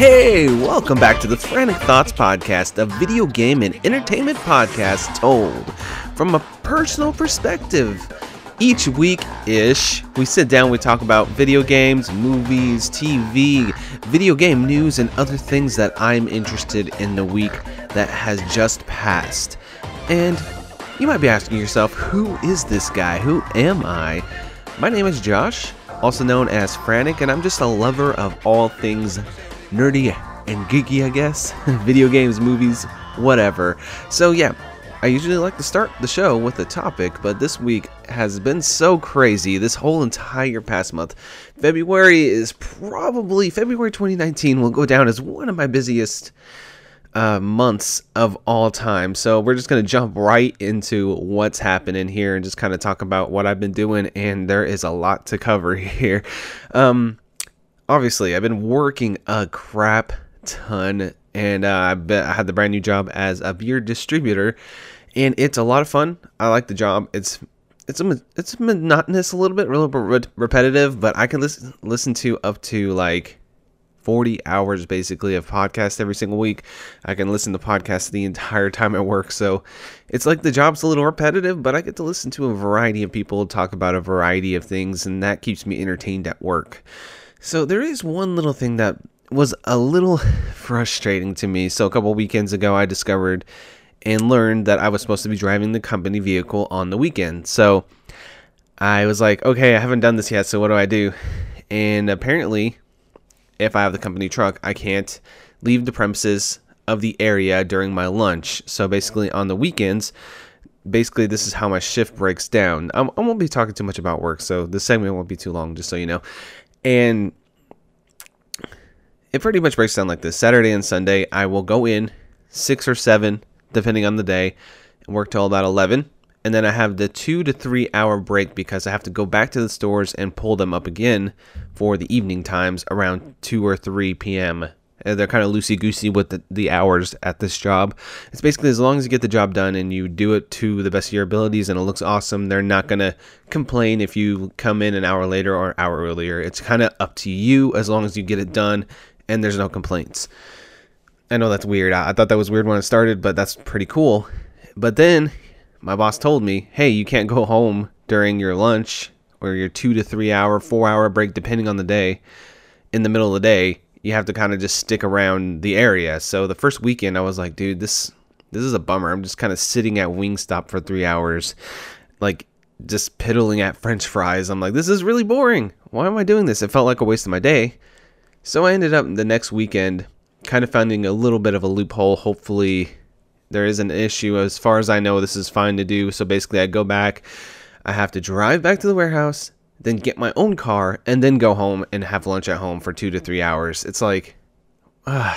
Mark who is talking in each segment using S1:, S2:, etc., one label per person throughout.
S1: Hey, welcome back to the Frantic Thoughts Podcast, a video game and entertainment podcast told from a personal perspective. Each week ish, we sit down, we talk about video games, movies, TV, video game news, and other things that I'm interested in the week that has just passed. And you might be asking yourself, who is this guy? Who am I? My name is Josh, also known as Frantic, and I'm just a lover of all things nerdy and geeky, I guess. Video games, movies, whatever. So, yeah, I usually like to start the show with a topic, but this week has been so crazy. This whole entire past month. February is probably, February 2019 will go down as one of my busiest uh, months of all time. So we're just going to jump right into what's happening here and just kind of talk about what I've been doing. And there is a lot to cover here. Um, obviously, I've been working a crap ton, and uh, I had the brand new job as a beer distributor, and it's a lot of fun. I like the job. It's it's it's monotonous a little bit, a little bit repetitive, but I can listen listen to up to like 40 hours basically of podcast every single week. I can listen to podcasts the entire time at work. So it's like the job's a little repetitive, but I get to listen to a variety of people talk about a variety of things, and that keeps me entertained at work. So there is one little thing that was a little frustrating to me. So a couple weekends ago, I discovered and learned that I was supposed to be driving the company vehicle on the weekend. So I was like, okay, I haven't done this yet, so what do I do? And apparently, if I have the company truck, I can't leave the premises of the area during my lunch. So basically, on the weekends, basically, this is how my shift breaks down. I'm, I won't be talking too much about work, so this segment won't be too long, just so you know. And it pretty much breaks down like this Saturday and Sunday, I will go in six or seven, depending on the day, and work till about 11 and then I have the two to three hour break because I have to go back to the stores and pull them up again for the evening times around 2 or 3 p.m. And they're kind of loosey goosey with the, the hours at this job. It's basically as long as you get the job done and you do it to the best of your abilities and it looks awesome, they're not going to complain if you come in an hour later or an hour earlier. It's kind of up to you as long as you get it done and there's no complaints. I know that's weird. I, I thought that was weird when it started, but that's pretty cool. But then my boss told me, hey, you can't go home during your lunch or your two to three hour, four hour break, depending on the day, in the middle of the day. You have to kind of just stick around the area. So the first weekend, I was like, dude, this this is a bummer. I'm just kind of sitting at Wingstop for three hours, like just piddling at French fries. I'm like, this is really boring. Why am I doing this? It felt like a waste of my day. So I ended up the next weekend kind of finding a little bit of a loophole. Hopefully, there is an issue. As far as I know, this is fine to do. So basically, I go back. I have to drive back to the warehouse, then get my own car, and then go home and have lunch at home for two to three hours. It's like, uh,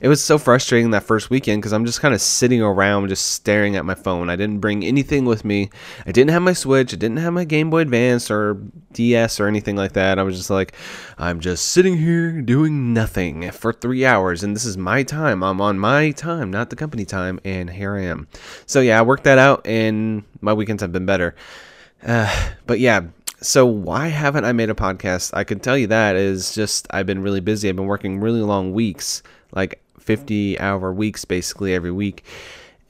S1: it was so frustrating that first weekend because I'm just kind of sitting around just staring at my phone. I didn't bring anything with me. I didn't have my Switch. I didn't have my Game Boy Advance or DS or anything like that. I was just like, I'm just sitting here doing nothing for three hours, and this is my time. I'm on my time, not the company time, and here I am. So yeah, I worked that out, and my weekends have been better. Uh, but yeah, so why haven't I made a podcast? I can tell you that is just I've been really busy. I've been working really long weeks, like 50 hour weeks basically every week.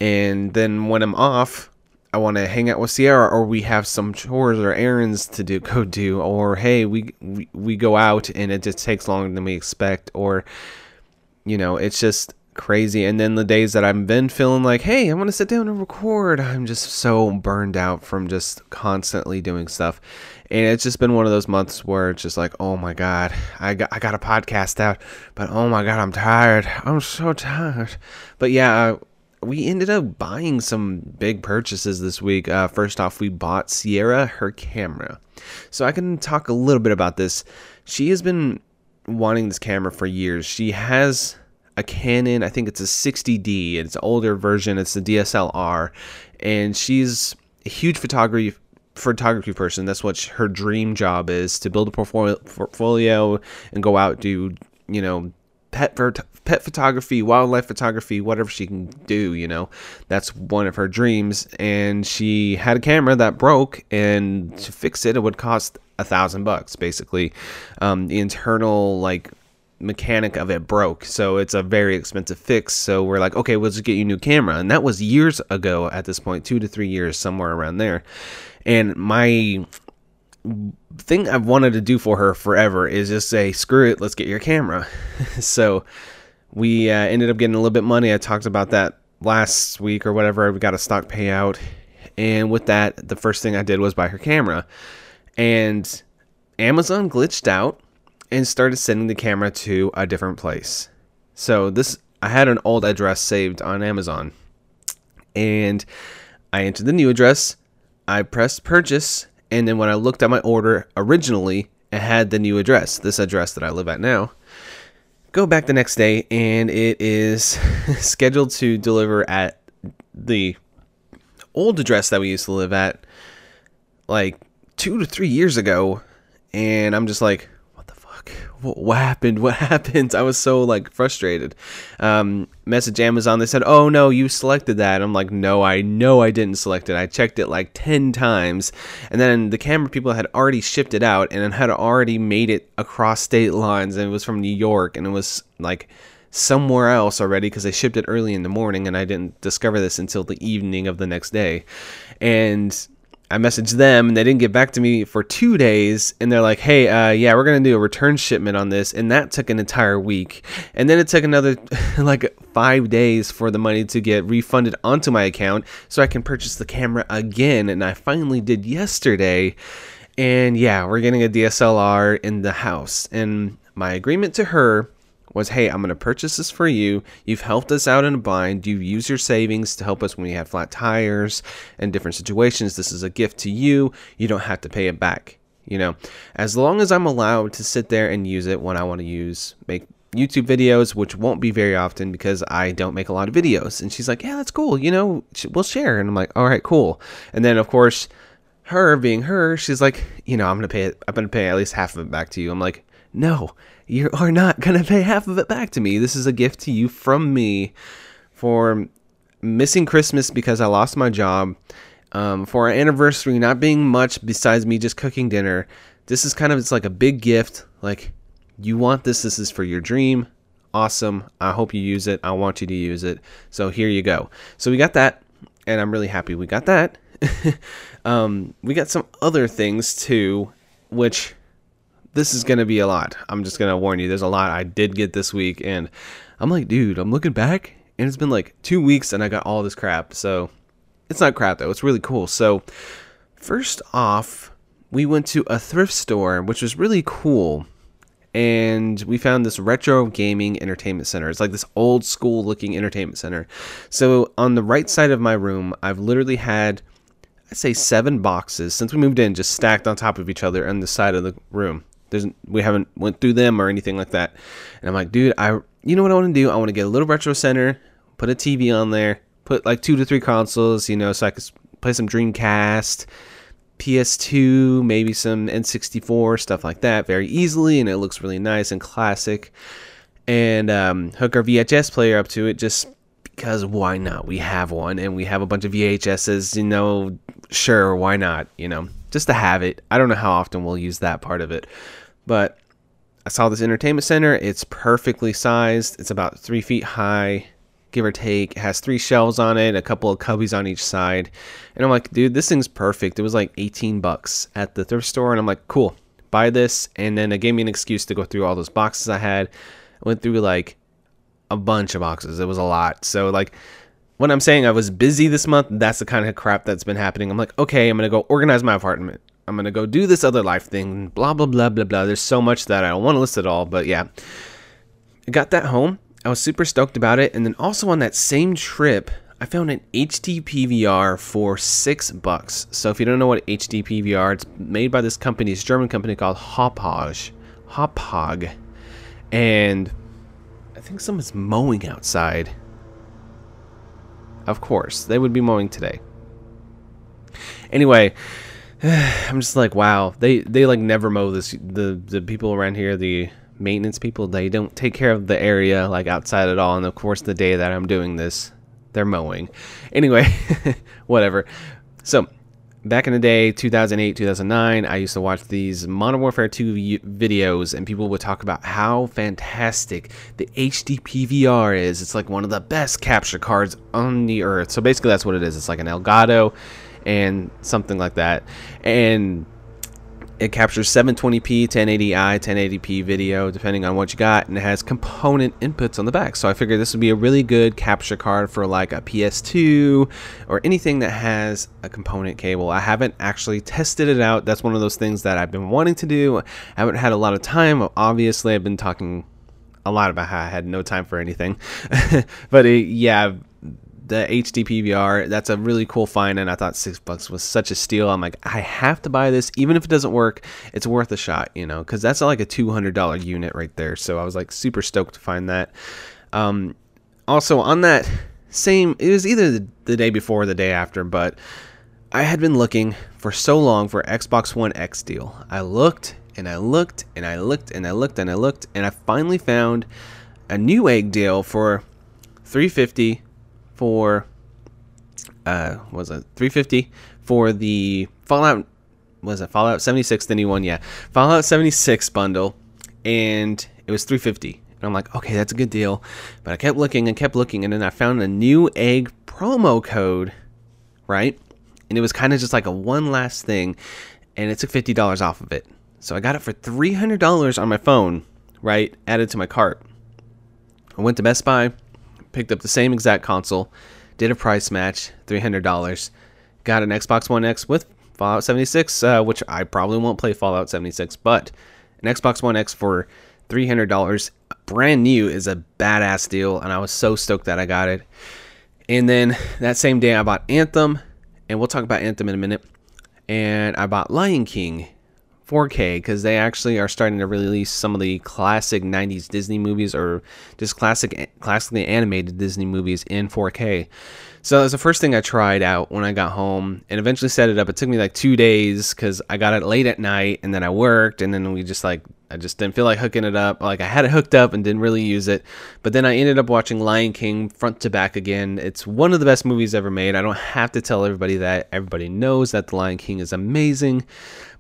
S1: And then when I'm off, I want to hang out with Sierra or we have some chores or errands to do go do or hey, we, we we go out and it just takes longer than we expect or you know, it's just crazy. And then the days that I've been feeling like, hey, I want to sit down and record, I'm just so burned out from just constantly doing stuff. And it's just been one of those months where it's just like, oh my God, I got, I got a podcast out, but oh my God, I'm tired. I'm so tired. But yeah, we ended up buying some big purchases this week. Uh, first off, we bought Sierra her camera. So I can talk a little bit about this. She has been wanting this camera for years. She has a Canon. I think it's a 60D. It's an older version. It's the DSLR, and she's a huge photography photography person. That's what her dream job is to build a portfolio and go out do you know pet pet photography, wildlife photography, whatever she can do. You know, that's one of her dreams. And she had a camera that broke, and to fix it, it would cost a thousand bucks basically. Um, the internal like mechanic of it broke. So it's a very expensive fix. So we're like, okay, we'll just get you a new camera. And that was years ago at this point, two to three years, somewhere around there. And my thing I've wanted to do for her forever is just say, screw it, let's get your camera. so we uh, ended up getting a little bit money. I talked about that last week or whatever. We got a stock payout. And with that, the first thing I did was buy her camera. And Amazon glitched out and started sending the camera to a different place. So this I had an old address saved on Amazon. And I entered the new address, I pressed purchase, and then when I looked at my order originally, it had the new address, this address that I live at now. Go back the next day and it is scheduled to deliver at the old address that we used to live at like 2 to 3 years ago and I'm just like what happened? What happened? I was so like frustrated. Um, message Amazon. They said, "Oh no, you selected that." I'm like, "No, I know I didn't select it. I checked it like ten times." And then the camera people had already shipped it out and had already made it across state lines, and it was from New York, and it was like somewhere else already because they shipped it early in the morning, and I didn't discover this until the evening of the next day. And I messaged them and they didn't get back to me for two days. And they're like, hey, uh, yeah, we're going to do a return shipment on this. And that took an entire week. And then it took another like five days for the money to get refunded onto my account so I can purchase the camera again. And I finally did yesterday. And yeah, we're getting a DSLR in the house. And my agreement to her was, hey, I'm going to purchase this for you. You've helped us out in a bind. You've used your savings to help us when we have flat tires and different situations. This is a gift to you. You don't have to pay it back. You know, as long as I'm allowed to sit there and use it when I want to use, make YouTube videos, which won't be very often because I don't make a lot of videos. And she's like, yeah, that's cool. You know, we'll share. And I'm like, all right, cool. And then, of course, her being her, she's like, you know, I'm going to pay it. I'm going to pay at least half of it back to you. I'm like, no, you are not going to pay half of it back to me. This is a gift to you from me for missing Christmas because I lost my job. Um, for our anniversary not being much besides me just cooking dinner. This is kind of it's like a big gift. Like you want this, this is for your dream. Awesome. I hope you use it. I want you to use it. So here you go. So we got that, and I'm really happy we got that. um, we got some other things too, which this is going to be a lot. I'm just going to warn you. There's a lot I did get this week. And I'm like, dude, I'm looking back and it's been like two weeks and I got all this crap. So it's not crap though. It's really cool. So, first off, we went to a thrift store, which was really cool. And we found this retro gaming entertainment center. It's like this old school looking entertainment center. So, on the right side of my room, I've literally had I'd say seven boxes since we moved in, just stacked on top of each other on the side of the room. There's we haven't went through them or anything like that. And I'm like, dude, I you know what I want to do? I want to get a little retro center, put a TV on there, put like two to three consoles, you know, so I could play some Dreamcast, PS2, maybe some N64 stuff like that very easily, and it looks really nice and classic. And um, hook our VHS player up to it just because why not? We have one, and we have a bunch of VHSs. You know, sure, why not? You know, just to have it. I don't know how often we'll use that part of it. But I saw this entertainment center. It's perfectly sized. It's about three feet high, give or take. It has three shelves on it, a couple of cubbies on each side. And I'm like, dude, this thing's perfect. It was like 18 bucks at the thrift store. And I'm like, cool, buy this. And then it gave me an excuse to go through all those boxes I had. I went through like a bunch of boxes. It was a lot. So, like, when I'm saying I was busy this month, that's the kind of crap that's been happening. I'm like, okay, I'm going to go organize my apartment. I'm gonna go do this other life thing, blah blah blah blah blah. There's so much that I don't want to list it all, but yeah. I got that home. I was super stoked about it, and then also on that same trip, I found an HD PVR for six bucks. So if you don't know what HD PVR, it's made by this company, this German company called Hauppauge, Hauppauge, and I think someone's mowing outside. Of course, they would be mowing today. Anyway, I'm just like, wow, they they like never mow this. The the people around here, the maintenance people, they don't take care of the area like outside at all. And of course, the day that I'm doing this, they're mowing. Anyway, whatever. So back in the day, 2008, 2009, I used to watch these Modern Warfare 2 videos, and people would talk about how fantastic the HD PVR is. It's like one of the best capture cards on the earth. So basically, that's what it is. It's like an Elgato and something like that. And it captures 720p, 1080i, 1080p video, depending on what you got, and it has component inputs on the back. So I figured this would be a really good capture card for like a PS2 or anything that has a component cable. I haven't actually tested it out. That's one of those things that I've been wanting to do. I haven't had a lot of time. Obviously, I've been talking a lot about how I had no time for anything. but it, yeah, the HD PVR. That's a really cool find, and I thought six bucks was such a steal. I'm like, I have to buy this, even if it doesn't work. It's worth a shot, you know, because that's like a two hundred dollar unit right there. So I was like super stoked to find that. Um, also on that same, it was either the, the day before or the day after, but I had been looking for so long for Xbox One X deal. I looked and I looked and I looked and I looked and I looked and I finally found a Newegg deal for 350 for uh was it 350 for the Fallout was it Fallout 76 the new one yeah. Fallout 76 bundle and it was 350 and I'm like okay that's a good deal. But I kept looking and kept looking and then I found a Newegg promo code right? And it was kind of just like a one last thing and it took $50 off of it. So I got it for $300 on my phone right added to my cart. I went to Best Buy picked up the same exact console, did a price match, $300, got an Xbox One X with Fallout 76, uh, which I probably won't play Fallout 76, but an Xbox One X for $300, brand new, is a badass deal, and I was so stoked that I got it. And then that same day, I bought Anthem, and we'll talk about Anthem in a minute. And I bought Lion King 4K because they actually are starting to release some of the classic 90s Disney movies or just classic classically animated Disney movies in 4K. So that was the first thing I tried out when I got home and eventually set it up. It took me like two days because I got it late at night and then I worked and then we just like I just didn't feel like hooking it up. Like I had it hooked up and didn't really use it. But then I ended up watching Lion King front to back again. It's one of the best movies ever made. I don't have to tell everybody that. Everybody knows that The Lion King is amazing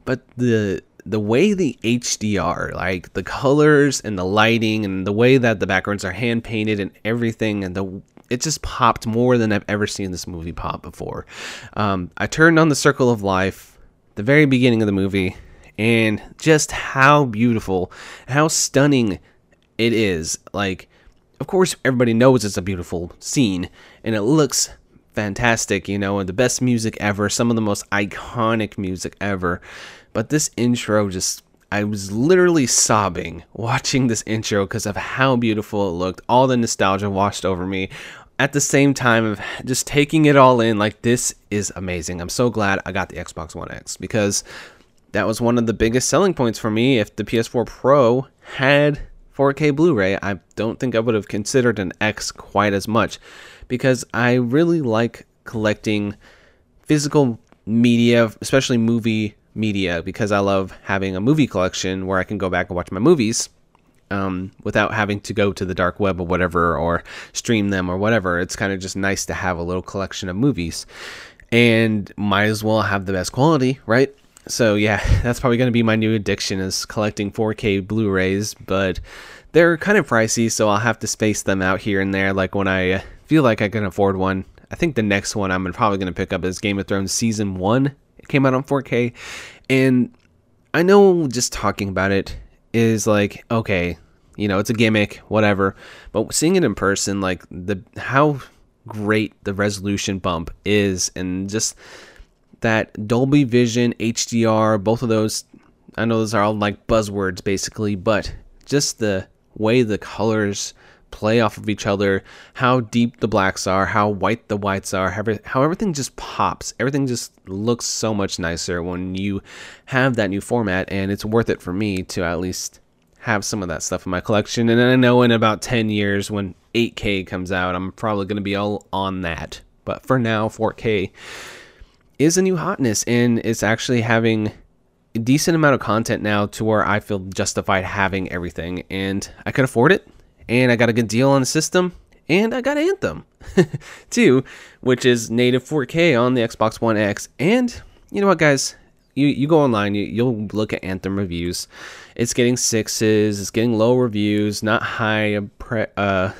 S1: but the the way the HDR, like the colors and the lighting and the way that the backgrounds are hand painted and everything, and the it just popped more than I've ever seen this movie pop before. Um, I turned on the Circle of Life, the very beginning of the movie, and just how beautiful, how stunning it is. Like, of course, everybody knows it's a beautiful scene, and it looks fantastic, you know, and the best music ever, some of the most iconic music ever. But this intro just I was literally sobbing watching this intro because of how beautiful it looked. All the nostalgia washed over me. At the same time of just taking it all in, like this is amazing. I'm so glad I got the Xbox One X because that was one of the biggest selling points for me. If the PS4 Pro had 4K Blu-ray, I don't think I would have considered an X quite as much because I really like collecting physical media, especially movie media, because I love having a movie collection where I can go back and watch my movies um, without having to go to the dark web or whatever or stream them or whatever. It's kind of just nice to have a little collection of movies and might as well have the best quality, right? So yeah, that's probably going to be my new addiction is collecting 4K Blu-rays, but they're kind of pricey, so I'll have to space them out here and there. Like when I feel like I can afford one. I think the next one I'm probably going to pick up is Game of Thrones season one. It came out on 4K, and I know just talking about it is like okay, you know, it's a gimmick, whatever. But seeing it in person, like the how great the resolution bump is, and just that Dolby Vision, HDR, both of those. I know those are all like buzzwords basically, but just the way the colors play off of each other, how deep the blacks are, how white the whites are, how everything just pops. Everything just looks so much nicer when you have that new format, and it's worth it for me to at least have some of that stuff in my collection. And I know in about 10 years when 8K comes out, I'm probably going to be all on that. But for now, 4K is a new hotness, and it's actually having a decent amount of content now to where I feel justified having everything, and I could afford it and I got a good deal on the system, and I got Anthem too, which is native 4K on the Xbox One X, and you know what, guys? You, you go online, you, you'll look at Anthem reviews. It's getting sixes, it's getting low reviews, not high uh,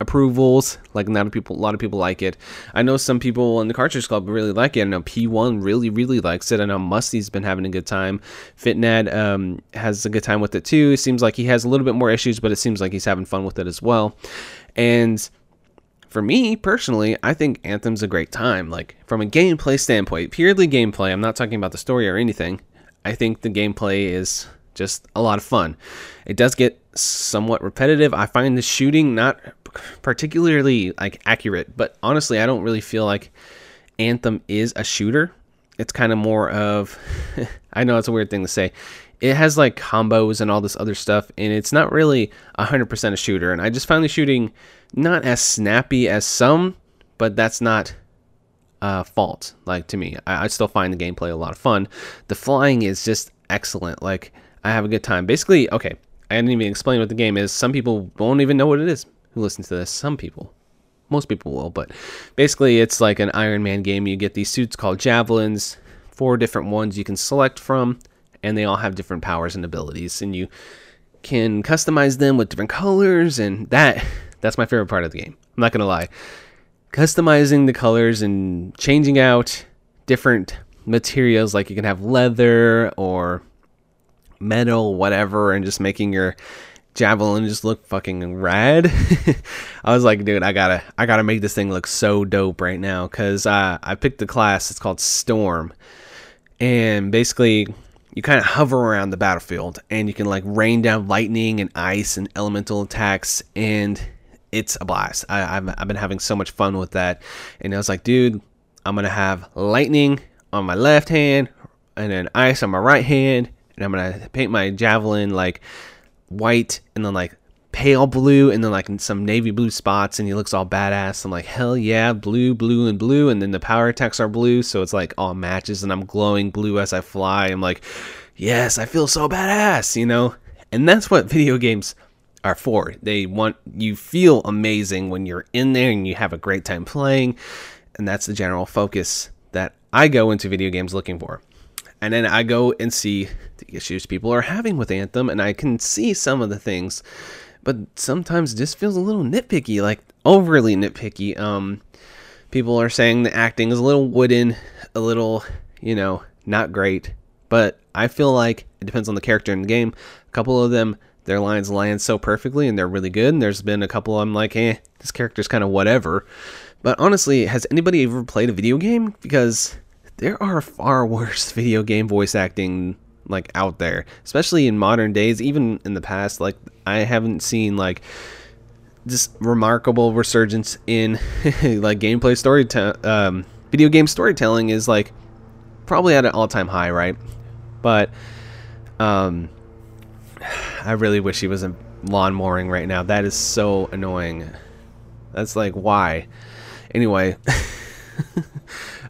S1: approvals. Like a lot of people, a lot of people like it. I know some people in the Cartridge Club really like it. I know P1 really, really likes it. I know Musty's been having a good time. Fitnad um, has a good time with it too. It seems like he has a little bit more issues, but it seems like he's having fun with it as well. And for me personally, I think Anthem's a great time. Like from a gameplay standpoint, purely gameplay. I'm not talking about the story or anything. I think the gameplay is just a lot of fun. It does get somewhat repetitive. I find the shooting not particularly like accurate, but honestly, I don't really feel like Anthem is a shooter. It's kind of more of I know it's a weird thing to say. It has like combos and all this other stuff, and it's not really 100% a shooter. And I just find the shooting not as snappy as some, but that's not uh, fault. Like to me, I, I still find the gameplay a lot of fun. The flying is just excellent. Like I have a good time. Basically, okay, I didn't even explain what the game is. Some people won't even know what it is who listen to this. Some people. Most people will, but basically it's like an Iron Man game. You get these suits called javelins, four different ones you can select from, and they all have different powers and abilities, and you can customize them with different colors, and that that's my favorite part of the game. I'm not gonna lie. Customizing the colors and changing out different materials, like you can have leather or metal, whatever, and just making your javelin just look fucking rad. I was like, dude, I gotta, I gotta make this thing look so dope right now, cause uh, I picked the class. It's called Storm, and basically, you kind of hover around the battlefield, and you can like rain down lightning and ice and elemental attacks, and it's a blast. I, I've, I've been having so much fun with that, and I was like, dude, I'm gonna have lightning on my left hand, and then ice on my right hand, and I'm gonna paint my javelin like white and then like pale blue and then like some navy blue spots and he looks all badass. I'm like, hell yeah, blue, blue, and blue. And then the power attacks are blue, so it's like all matches and I'm glowing blue as I fly. I'm like, yes, I feel so badass, you know? And that's what video games are for. They want you feel amazing when you're in there and you have a great time playing. And that's the general focus that I go into video games looking for. And then I go and see the issues people are having with Anthem, and I can see some of the things, but sometimes just feels a little nitpicky, like overly nitpicky. Um, people are saying the acting is a little wooden, a little, you know, not great. But I feel like it depends on the character in the game. A couple of them, their lines land so perfectly and they're really good. And there's been a couple I'm like, eh, this character's kind of whatever. But honestly, has anybody ever played a video game? Because there are far worse video game voice acting like out there, especially in modern days. Even in the past, like I haven't seen like this remarkable resurgence in like gameplay story. um, video game storytelling is like probably at an all-time high, right? But um, I really wish he was in lawn mowing right now. That is so annoying. That's like why. Anyway.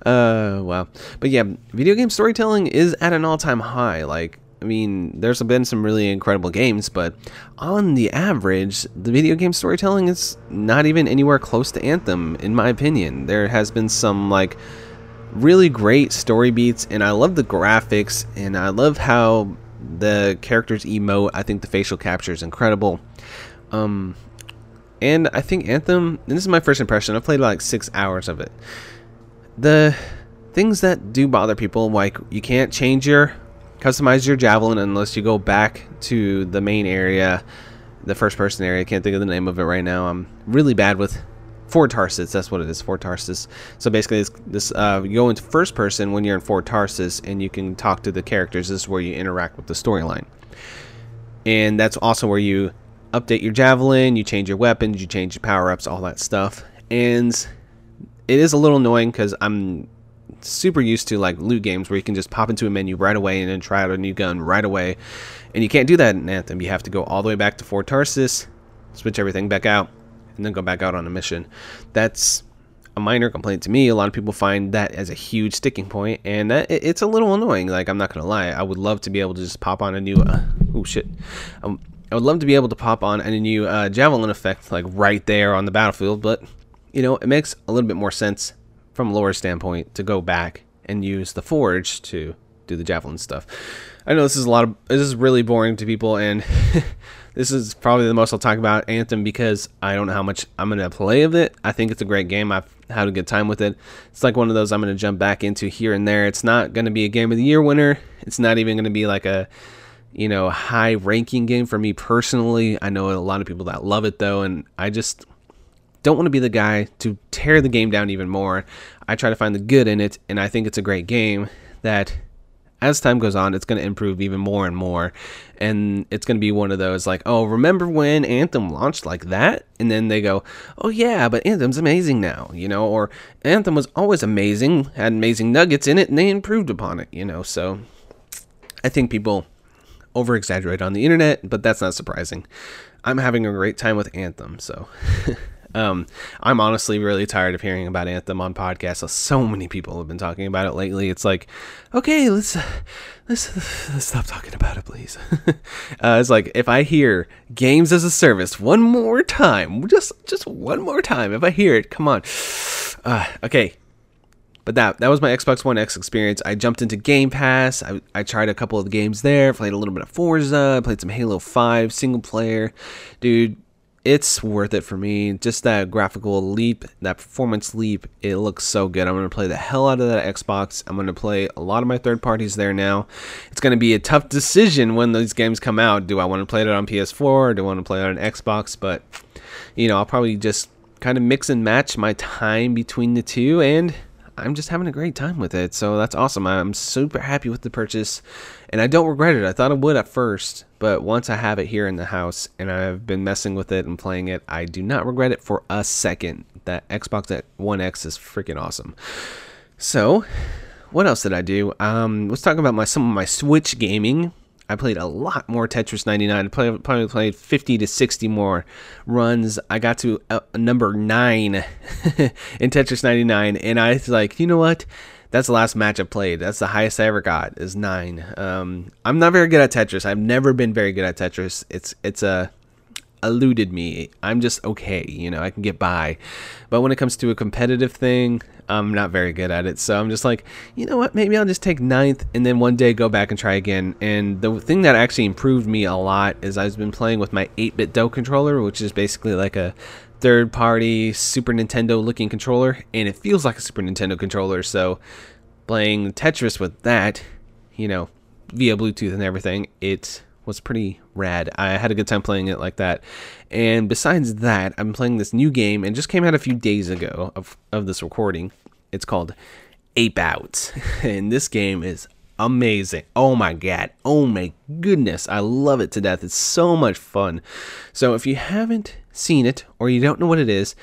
S1: Uh, wow. But yeah, video game storytelling is at an all-time high. Like, I mean, there's been some really incredible games, but on the average, the video game storytelling is not even anywhere close to Anthem, in my opinion. There has been some, like, really great story beats, and I love the graphics, and I love how the characters emote. I think the facial capture is incredible. Um, and I think Anthem, and this is my first impression, I've played like six hours of it the things that do bother people, like you can't change your customize your javelin unless you go back to the main area, the first person area. I can't think of the name of it right now. I'm really bad with Fort Tarsis. That's what it is, Fort Tarsis. So basically, this, this uh, you go into first person when you're in Fort Tarsis, and you can talk to the characters. This is where you interact with the storyline, and that's also where you update your javelin, you change your weapons, you change your power ups, all that stuff. And it is a little annoying because I'm super used to like loot games where you can just pop into a menu right away and then try out a new gun right away. And you can't do that in Anthem. You have to go all the way back to Fort Tarsis, switch everything back out, and then go back out on a mission. That's a minor complaint to me. A lot of people find that as a huge sticking point, and that, it's a little annoying. Like I'm not gonna lie, I would love to be able to just pop on a new. Uh, oh shit. Um, I would love to be able to pop on a new uh, javelin effect like right there on the battlefield, but you know, it makes a little bit more sense from a lore standpoint to go back and use the forge to do the javelin stuff. I know this is a lot of this is really boring to people, and this is probably the most I'll talk about Anthem because I don't know how much I'm gonna play of it. I think it's a great game. I've had a good time with it. It's like one of those I'm gonna jump back into here and there. It's not gonna be a game of the year winner. It's not even gonna be like a you know high ranking game for me personally. I know a lot of people that love it though, and I just don't want to be the guy to tear the game down even more. I try to find the good in it, and I think it's a great game that as time goes on, it's going to improve even more and more. And it's going to be one of those like, oh, remember when Anthem launched like that? And then they go, oh, yeah, but Anthem's amazing now, you know? Or Anthem was always amazing, had amazing nuggets in it, and they improved upon it, you know? So I think people over exaggerate on the internet, but that's not surprising. I'm having a great time with Anthem, so. Um, I'm honestly really tired of hearing about Anthem on podcasts. So many people have been talking about it lately. It's like, okay, let's let's, let's stop talking about it, please. uh, it's like if I hear games as a service one more time, just just one more time. If I hear it, come on. Uh, okay, but that that was my Xbox One X experience. I jumped into Game Pass. I, I tried a couple of the games there. Played a little bit of Forza. Played some Halo Five single player. Dude, it's worth it for me. Just that graphical leap, that performance leap, it looks so good. I'm going to play the hell out of that Xbox. I'm going to play a lot of my third parties there now. It's going to be a tough decision when these games come out. Do I want to play it on PS4 or do I want to play it on Xbox? But, you know, I'll probably just kind of mix and match my time between the two and I'm just having a great time with it. So that's awesome. I'm super happy with the purchase and I don't regret it. I thought I would at first, but once I have it here in the house and I've been messing with it and playing it, I do not regret it for a second. That Xbox One X is freaking awesome. So, what else did I do? Um, let's talk about my some of my Switch gaming. I played a lot more Tetris 99. I probably played 50 to 60 more runs. I got to uh, number nine in Tetris 99, and I was like, you know what? That's the last match I played. That's the highest I ever got is nine. Um, I'm not very good at Tetris. I've never been very good at Tetris. It's it's a eluded me. I'm just okay, you know, I can get by. But when it comes to a competitive thing, I'm not very good at it. So I'm just like, you know what, maybe I'll just take ninth and then one day go back and try again. And the thing that actually improved me a lot is I've been playing with my 8BitDo controller, which is basically like a third party Super Nintendo looking controller, and it feels like a Super Nintendo controller. So playing Tetris with that, you know, via Bluetooth and everything, it was pretty rad. I had a good time playing it like that. And besides that, I'm playing this new game and just came out a few days ago of, of this recording. It's called Ape Out. And this game is amazing. Oh my god. Oh my goodness. I love it to death. It's so much fun. So if you haven't seen it or you don't know what it is,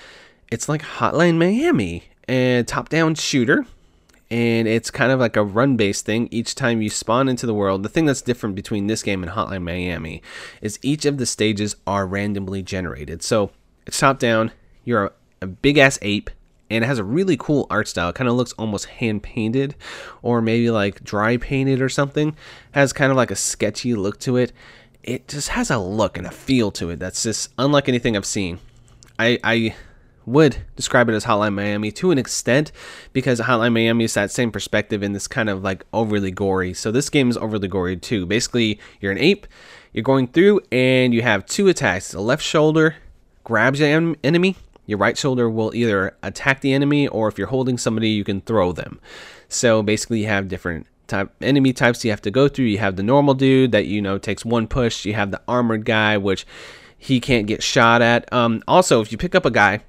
S1: it's like Hotline Miami, a top-down shooter and it's kind of like a run based thing each time you spawn into the world. The thing that's different between this game and Hotline Miami is each of the stages are randomly generated. So it's top down, you're a, big ass ape, and it has a really cool art style. It kind of looks almost hand painted or maybe like dry painted or something. Has kind of like a sketchy look to it. It just has a look and a feel to it that's just unlike anything I've seen. I, I would describe it as Hotline Miami to an extent because Hotline Miami is that same perspective in this kind of like overly gory. So this game is overly gory too. Basically, you're an ape, you're going through, and you have two attacks. The left shoulder grabs your enemy, your right shoulder will either attack the enemy, or if you're holding somebody, you can throw them. So basically, you have different type enemy types you have to go through. You have the normal dude that you know takes one push. You have the armored guy, which he can't get shot at. Um, also, if you pick up a guy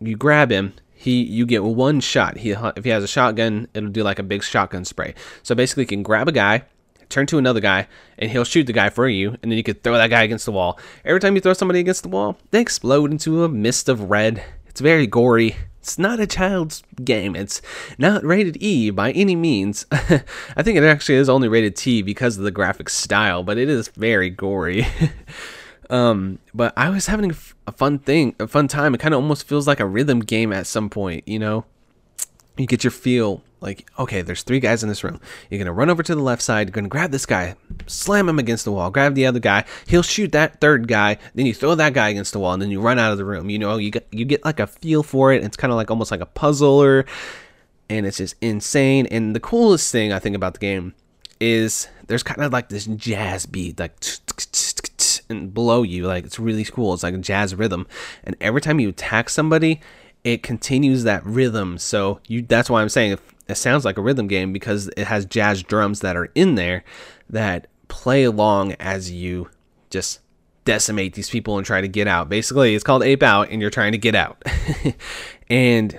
S1: you grab him, he you get one shot. He if he has a shotgun, it'll do like a big shotgun spray. So basically, you can grab a guy, turn to another guy, and he'll shoot the guy for you, and then you could throw that guy against the wall. Every time you throw somebody against the wall, they explode into a mist of red. It's very gory. It's not a child's game. It's not rated E by any means. I think it actually is only rated T because of the graphic style, but it is very gory. Um, but I was having a fun thing, a fun time. It kind of almost feels like a rhythm game at some point, you know? You get your feel like, okay, there's three guys in this room. You're gonna run over to the left side, you're gonna grab this guy, slam him against the wall, grab the other guy, he'll shoot that third guy, then you throw that guy against the wall, and then you run out of the room. You know, you get you get like a feel for it. It's kind of like almost like a puzzler, and it's just insane. And the coolest thing I think about the game is there's kind of like this jazz beat, like and below you, like it's really cool. It's like a jazz rhythm, and every time you attack somebody, it continues that rhythm. So you that's why I'm saying it sounds like a rhythm game because it has jazz drums that are in there that play along as you just decimate these people and try to get out. Basically, it's called Ape Out, and you're trying to get out. and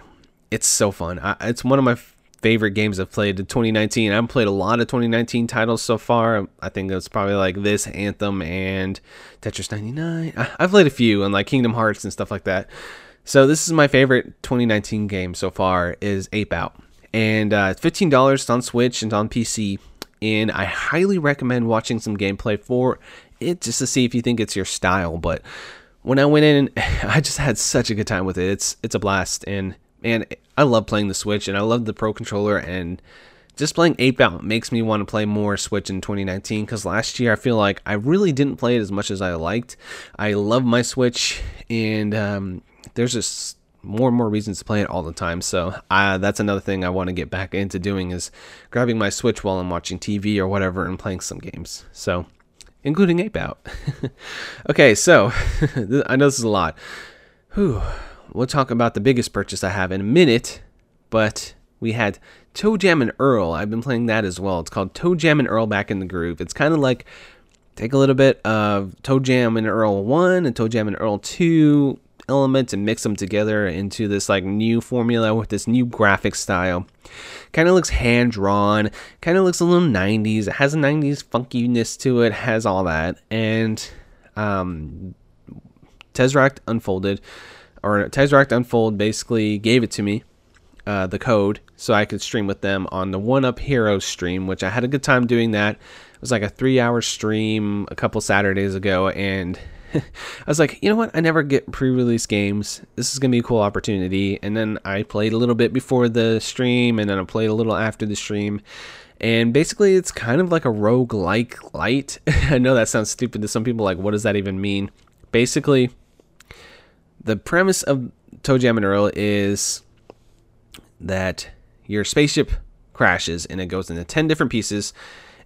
S1: it's so fun. I, it's one of my favorite games I've played in 2019. I've played a lot of 2019 titles so far. I think it's probably like this, Anthem, and Tetris 99. I've played a few, and like Kingdom Hearts and stuff like that. So this is my favorite 2019 game so far is Ape Out. And uh, $15 it's on Switch and on PC. And I highly recommend watching some gameplay for it just to see if you think it's your style. But when I went in, I just had such a good time with it. It's it's a blast, and man, I love playing the Switch, and I love the Pro controller, and just playing Ape Out makes me want to play more Switch in 2019. Because last year I feel like I really didn't play it as much as I liked. I love my Switch, and um, there's just more and more reasons to play it all the time. So uh, that's another thing I want to get back into doing is grabbing my Switch while I'm watching TV or whatever and playing some games. So including Ape Out. okay, so I know this is a lot. Whew. We'll talk about the biggest purchase I have in a minute, but we had ToeJam and Earl. I've been playing that as well. It's called ToeJam and Earl Back in the Groove. It's kind of like take a little bit of ToeJam and Earl 1 and ToeJam and Earl 2 elements and mix them together into this like new formula with this new graphic style. Kind of looks hand drawn, kind of looks a little 90s. It has a 90s funkiness to it, has all that. And um, Tesseract Unfolded, or Tesseract Unfold basically gave it to me, uh, the code, so I could stream with them on the One Up Heroes stream, which I had a good time doing that. It was like a three hour stream a couple Saturdays ago, and I was like, you know what? I never get pre-release games. This is gonna be a cool opportunity. And then I played a little bit before the stream, and then I played a little after the stream. And basically, it's kind of like a rogue like light. I know that sounds stupid to some people. Like, what does that even mean? Basically, the premise of ToeJam and Earl is that your spaceship crashes and it goes into 10 different pieces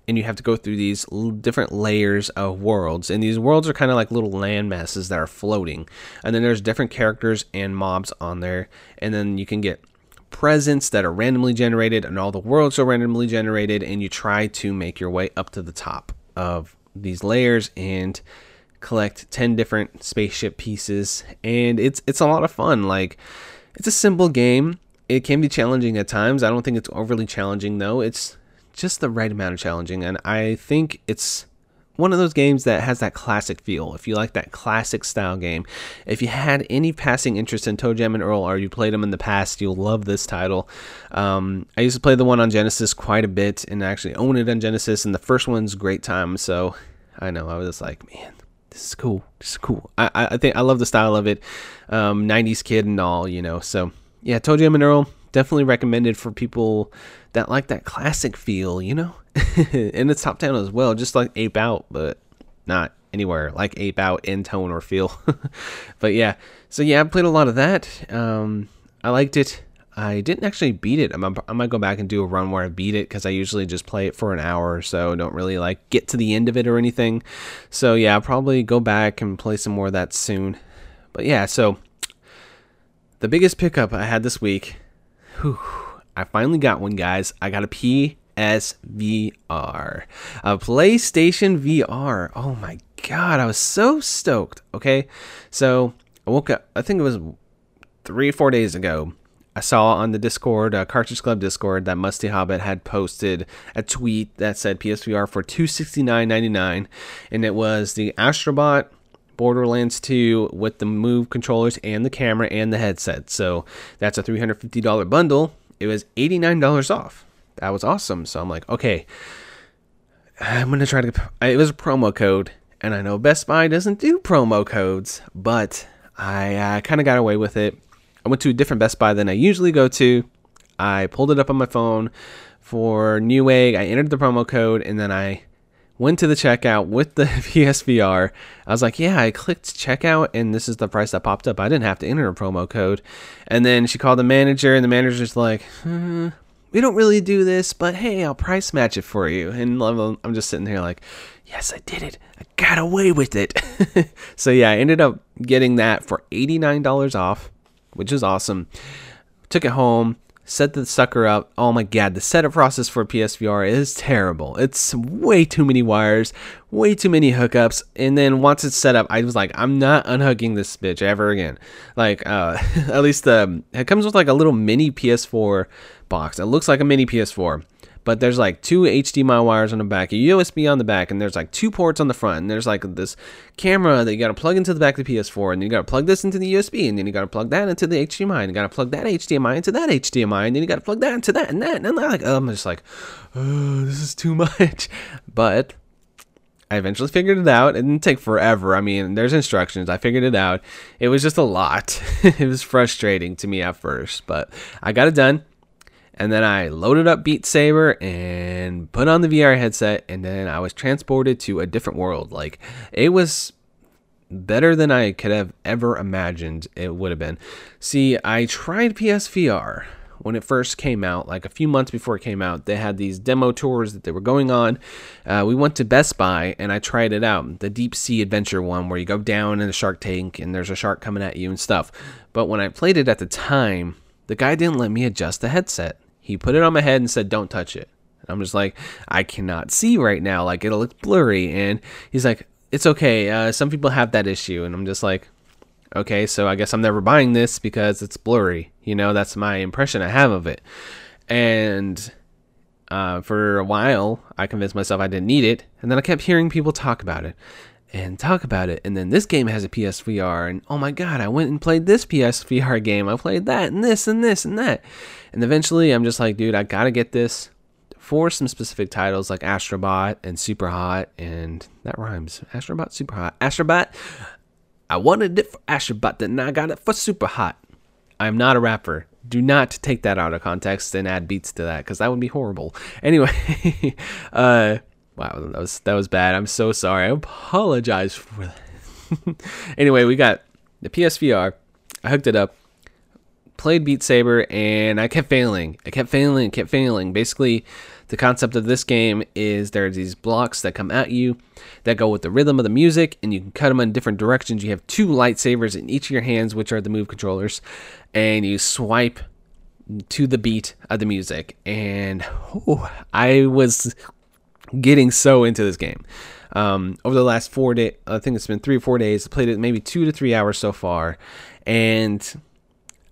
S1: and you have to go through these different layers of worlds and these worlds are kind of like little land masses that are floating and then there's different characters and mobs on there and then you can get presents that are randomly generated and all the worlds are randomly generated and you try to make your way up to the top of these layers and collect 10 different spaceship pieces and it's it's a lot of fun like it's a simple game. It can be challenging at times. I don't think it's overly challenging though. It's just the right amount of challenging. And I think it's one of those games that has that classic feel. If you like that classic style game, if you had any passing interest in ToeJam and Earl or you played them in the past, you'll love this title. Um, I used to play the one on Genesis quite a bit and actually own it on Genesis, and the first one's great time. So I know I was like, man, this is cool. This is cool. I, I think I love the style of it. Um, 90s kid and all, you know. So yeah, ToeJam and Earl definitely recommended for people that like that classic feel, you know? and it's top 10 as well, just like Ape Out, but not anywhere like Ape Out in tone or feel. but yeah, so yeah, I played a lot of that. Um, I liked it. I didn't actually beat it. I'm, I might go back and do a run where I beat it because I usually just play it for an hour or so. Don't really like get to the end of it or anything. So yeah, I'll probably go back and play some more of that soon. But yeah, so the biggest pickup I had this week. Whew, I finally got one, guys. I got a PSVR, a PlayStation VR. Oh my god, I was so stoked. Okay, so I woke up. I think it was three four days ago. I saw on the Discord, uh, Cartridge Club Discord, that Musty Hobbit had posted a tweet that said PSVR for two sixty nine ninety nine, and it was the Astrobot Borderlands 2 with the Move controllers and the camera and the headset. So that's a $350 bundle it was $89 off. That was awesome. So I'm like, okay, I'm going to try to. It was a promo code, and I know Best Buy doesn't do promo codes, but I uh, kind of got away with it. I went to a different Best Buy than I usually go to. I pulled it up on my phone for Newegg. I entered the promo code, and then I went to the checkout with the PSVR. I was like, yeah, I clicked checkout and this is the price that popped up. I didn't have to enter a promo code. And then she called the manager and the manager's like, hmm, we don't really do this, but hey, I'll price match it for you. And I'm just sitting here like, yes, I did it. I got away with it. so yeah, I ended up getting that for $89 off, which is awesome. Took it home, set the sucker up. Oh my god, the setup process for PSVR is terrible. It's way too many wires, way too many hookups, and then once it's set up, I was like, I'm not unhooking this bitch ever again. Like, uh, at least um, it comes with like a little mini PS4 box. It looks like a mini PS4 but there's like two HDMI wires on the back, a USB on the back, and there's like two ports on the front. And there's like this camera that you got to plug into the back of the PS4, and you got to plug this into the USB, and then you got to plug that into the HDMI, and you got to plug that HDMI into that HDMI, and then you got to plug that into that and that. And I'm like, oh, I'm just like, oh, this is too much. But I eventually figured it out. It didn't take forever. I mean, there's instructions. I figured it out. It was just a lot. it was frustrating to me at first, but I got it done. And then I loaded up Beat Saber and put on the VR headset, and then I was transported to a different world. Like, it was better than I could have ever imagined it would have been. See, I tried PSVR when it first came out, like a few months before it came out. They had these demo tours that they were going on. Uh, we went to Best Buy and I tried it out the deep sea adventure one where you go down in a shark tank and there's a shark coming at you and stuff. But when I played it at the time, the guy didn't let me adjust the headset. He put it on my head and said, "Don't touch it." And I'm just like, I cannot see right now. Like it'll look blurry. And he's like, "It's okay. Uh, some people have that issue." And I'm just like, okay, so I guess I'm never buying this because it's blurry. You know, that's my impression I have of it. And uh, for a while, I convinced myself I didn't need it, and then I kept hearing people talk about it and talk about it. And then this game has a PSVR, and oh my god, I went and played this PSVR game. I played that and this and this and that. And eventually, I'm just like, dude, I gotta get this for some specific titles like Astrobot and Super Hot, and that rhymes. Astrobot, Super Hot. Astrobot, I wanted it for Astrobot, then I got it for Super Hot. I'm not a rapper. Do not take that out of context and add beats to that because that would be horrible. Anyway, uh, Wow, that was that was bad. I'm so sorry. I apologize for that. anyway, we got the PSVR. I hooked it up, played Beat Saber, and I kept failing. I kept failing, kept failing. Basically, the concept of this game is there are these blocks that come at you that go with the rhythm of the music, and you can cut them in different directions. You have two lightsabers in each of your hands, which are the move controllers, and you swipe to the beat of the music. And oh, I was getting so into this game. Um, over the last four days, I think it's been three or four days. I played it maybe two to three hours so far, and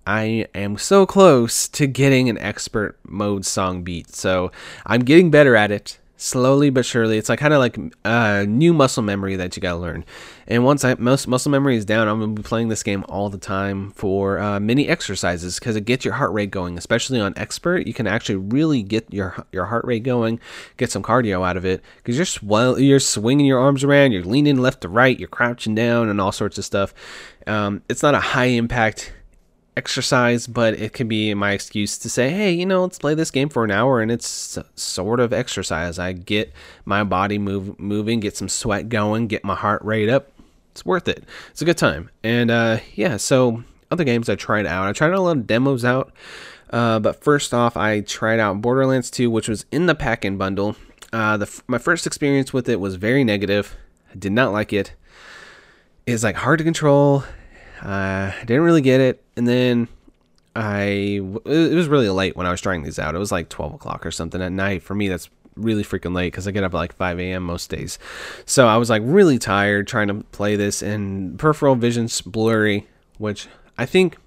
S1: I am so close to getting an expert mode song beat. So I'm getting better at it slowly but surely. It's like kind of like a uh, new muscle memory that you gotta learn. And once I most muscle memory is down, I'm gonna be playing this game all the time for uh, mini exercises because it gets your heart rate going. Especially on expert, you can actually really get your your heart rate going, get some cardio out of it because you're swell, you're swinging your arms around, you're leaning left to right, you're crouching down, and all sorts of stuff. Um, it's not a high impact exercise, but it can be my excuse to say, hey, you know, let's play this game for an hour and it's sort of exercise. I get my body move moving, get some sweat going, get my heart rate up. It's worth it. It's a good time. And uh, yeah, so other games I tried out. I tried a lot of demos out. Uh, but first off, I tried out Borderlands 2, which was in the pack-in bundle. Uh, the, my first experience with it was very negative. I did not like it. It's like hard to control. Uh, I didn't really get it, and then I it was really late when I was trying these out. It was like 12 o'clock or something at night. For me, that's really freaking late because I get up at like 5 a.m. most days. So I was like really tired trying to play this, and peripheral vision's blurry, which I think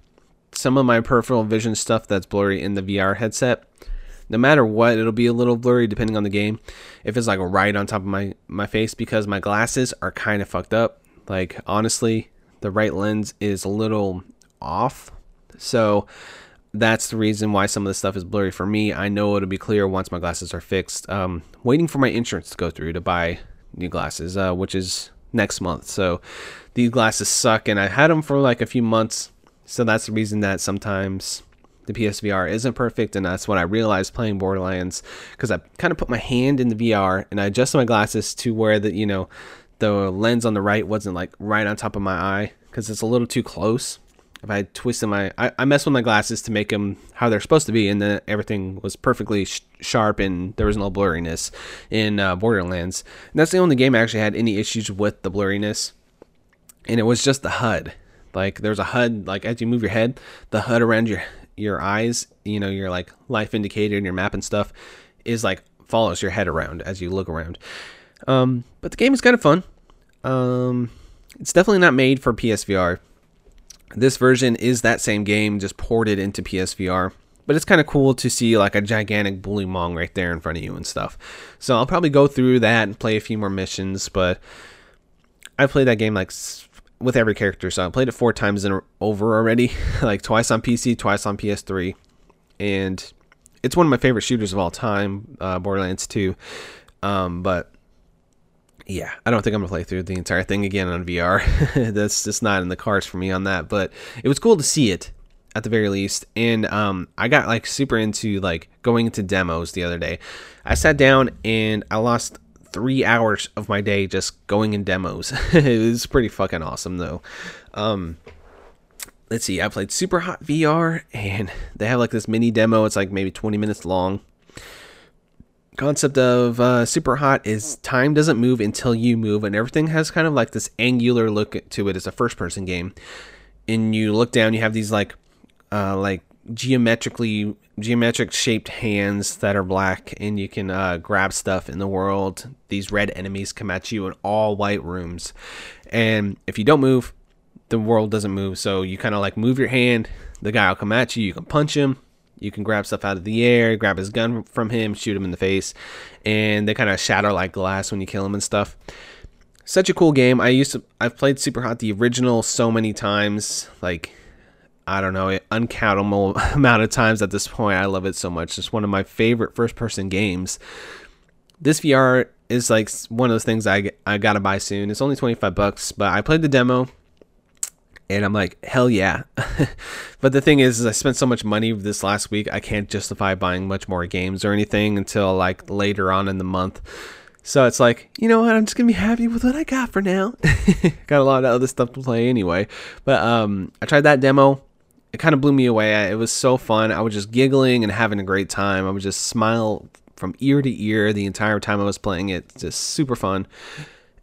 S1: some of my peripheral vision stuff that's blurry in the VR headset. No matter what, it'll be a little blurry depending on the game. If it's like right on top of my my face because my glasses are kind of fucked up. Like honestly, the right lens is a little off. So that's the reason why some of the stuff is blurry for me. I know it'll be clear once my glasses are fixed. Um, waiting for my insurance to go through to buy new glasses, uh, which is next month. So these glasses suck, and I had them for like a few months. So that's the reason that sometimes the PSVR isn't perfect, and that's what I realized playing Borderlands because I kind of put my hand in the VR and I adjusted my glasses to where the you know the lens on the right wasn't like right on top of my eye because it's a little too close. If I twisted my, I, I messed with my glasses to make them how they're supposed to be, and then everything was perfectly sh- sharp and there was no blurriness in uh, Borderlands. And that's the only game I actually had any issues with the blurriness, and it was just the HUD. Like there's a HUD, like as you move your head, the HUD around your your eyes, you know, your like life indicator and your map and stuff, is like follows your head around as you look around. Um, but the game is kind of fun. Um, it's definitely not made for PSVR. This version is that same game, just ported into PSVR. But it's kind of cool to see like a gigantic Bullymong right there in front of you and stuff. So I'll probably go through that and play a few more missions. But I've played that game like with every character. So I played it four times in over already, like twice on PC, twice on PS3, and it's one of my favorite shooters of all time, uh, Borderlands 2. Um, but yeah, I don't think I'm gonna play through the entire thing again on VR. That's just not in the cards for me on that. But it was cool to see it at the very least, and um, I got like super into like going into demos the other day. I sat down and I lost three hours of my day just going in demos. it was pretty fucking awesome though. Um, let's see, I played Super Hot VR and they have like this mini demo. It's like maybe 20 minutes long. Concept of uh, Super Hot is time doesn't move until you move, and everything has kind of like this angular look to it. It's a first person game. And you look down, you have these like uh, like geometrically geometric shaped hands that are black and you can uh, grab stuff in the world these red enemies come at you in all white rooms and if you don't move the world doesn't move so you kind of like move your hand the guy will come at you you can punch him you can grab stuff out of the air grab his gun from him shoot him in the face and they kind of shatter like glass when you kill him and stuff such a cool game i used to i've played super hot the original so many times like I don't know, uncountable amount of times at this point. I love it so much. It's one of my favorite first person games. This VR is like one of those things I, I gotta buy soon. It's only 25 bucks, but I played the demo and I'm like, hell yeah. but the thing is, is, I spent so much money this last week, I can't justify buying much more games or anything until like later on in the month. So it's like, you know what, I'm just gonna be happy with what I got for now. got a lot of other stuff to play anyway. But um I tried that demo it kind of blew me away. It was so fun. I was just giggling and having a great time. I would just smile from ear to ear the entire time I was playing it. Just super fun.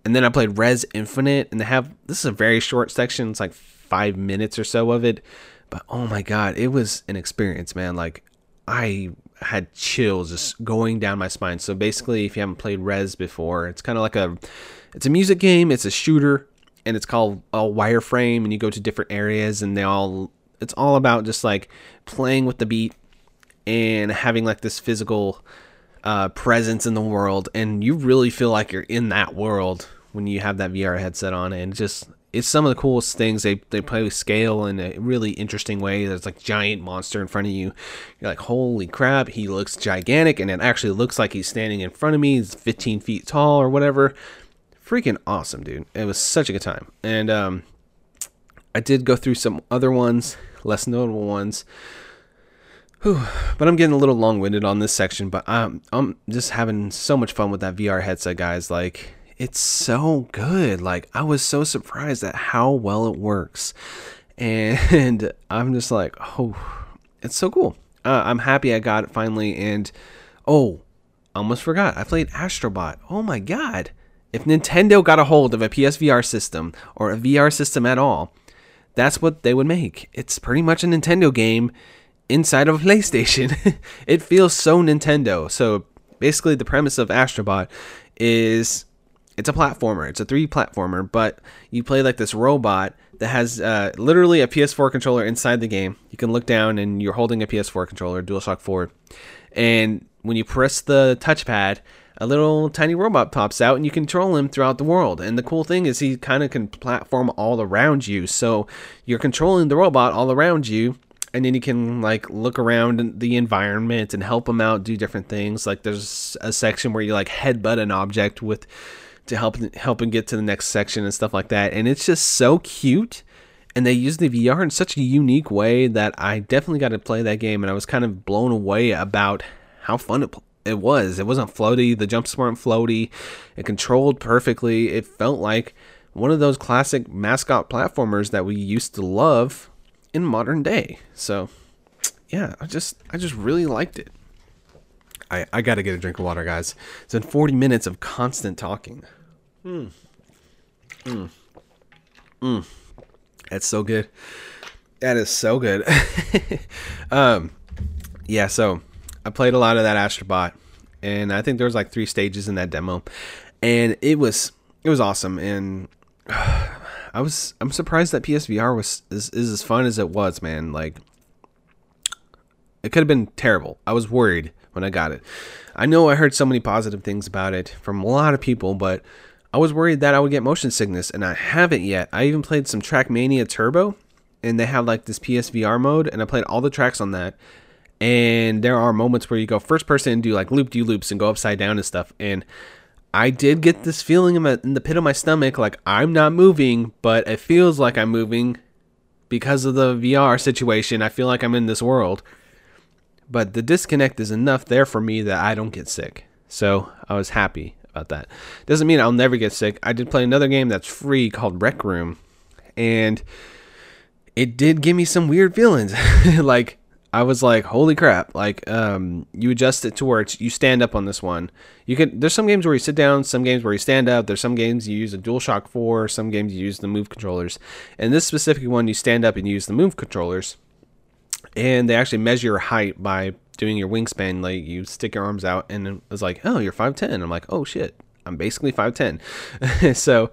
S1: And then I played Rez Infinite, and they have this is a very short section. It's like five minutes or so of it, but oh my god, it was an experience, man. Like I had chills just going down my spine. So basically, if you haven't played Rez before, it's kind of like a it's a music game. It's a shooter, and it's called a wireframe, and you go to different areas, and they all it's all about just like playing with the beat and having like this physical uh, presence in the world, and you really feel like you're in that world when you have that VR headset on, and just it's some of the coolest things. They they play with scale in a really interesting way. There's like giant monster in front of you. You're like, holy crap, he looks gigantic, and it actually looks like he's standing in front of me. He's 15 feet tall or whatever. Freaking awesome, dude! It was such a good time, and um, I did go through some other ones less notable ones. Whew. But I'm getting a little long winded on this section, but I'm, I'm just having so much fun with that VR headset, guys. Like, it's so good. Like, I was so surprised at how well it works. And I'm just like, oh, it's so cool. Uh, I'm happy I got it finally. And oh, almost forgot. I played Astrobot. Oh my God. If Nintendo got a hold of a PSVR system or a VR system at all, that's what they would make. It's pretty much a Nintendo game inside of a PlayStation. it feels so Nintendo. So basically, the premise of Astrobot is it's a platformer. It's a 3D platformer, but you play like this robot that has uh, literally a PS4 controller inside the game. You can look down and you're holding a PS4 controller, DualShock 4, and when you press the touchpad, a little tiny robot pops out and you control him throughout the world. And the cool thing is he kind of can platform all around you. So you're controlling the robot all around you and then you can like look around the environment and help him out do different things. Like there's a section where you like headbutt an object with to help help him get to the next section and stuff like that. And it's just so cute and they used the VR in such a unique way that I definitely got to play that game, and I was kind of blown away about how fun it, it was. It wasn't floaty, the jumps weren't floaty, it controlled perfectly. It felt like one of those classic mascot platformers that we used to love in modern day. So, yeah, I just I just really liked it. I I got to get a drink of water, guys. It's been 40 minutes of constant talking. Hmm. Mm. Mm. That's so good. That is so good. um, yeah. So I played a lot of that Astrobot, and I think there was like three stages in that demo, and it was it was awesome. And I was I'm surprised that PSVR was is, is as fun as it was, man. Like it could have been terrible. I was worried when I got it. I know I heard so many positive things about it from a lot of people, but I was worried that I would get motion sickness, and I haven't yet. I even played some Trackmania Turbo, and they have like this PSVR mode, and I played all the tracks on that. And there are moments where you go first person and do like loop de loops and go upside down and stuff. And I did get this feeling in, my, in the pit of my stomach like I'm not moving, but it feels like I'm moving because of the VR situation. I feel like I'm in this world. But the disconnect is enough there for me that I don't get sick. So I was happy about that. Doesn't mean I'll never get sick. I did play another game that's free called Rec Room, and it did give me some weird feelings. like I was like, holy crap! Like um, you adjust it to where you stand up on this one. You can. There's some games where you sit down, some games where you stand up. There's some games you use a DualShock 4, some games you use the Move controllers. And this specific one, you stand up and use the Move controllers. And they actually measure your height by doing your wingspan, like you stick your arms out, and it was like, oh, you're five ten. I'm like, oh shit, I'm basically five ten. so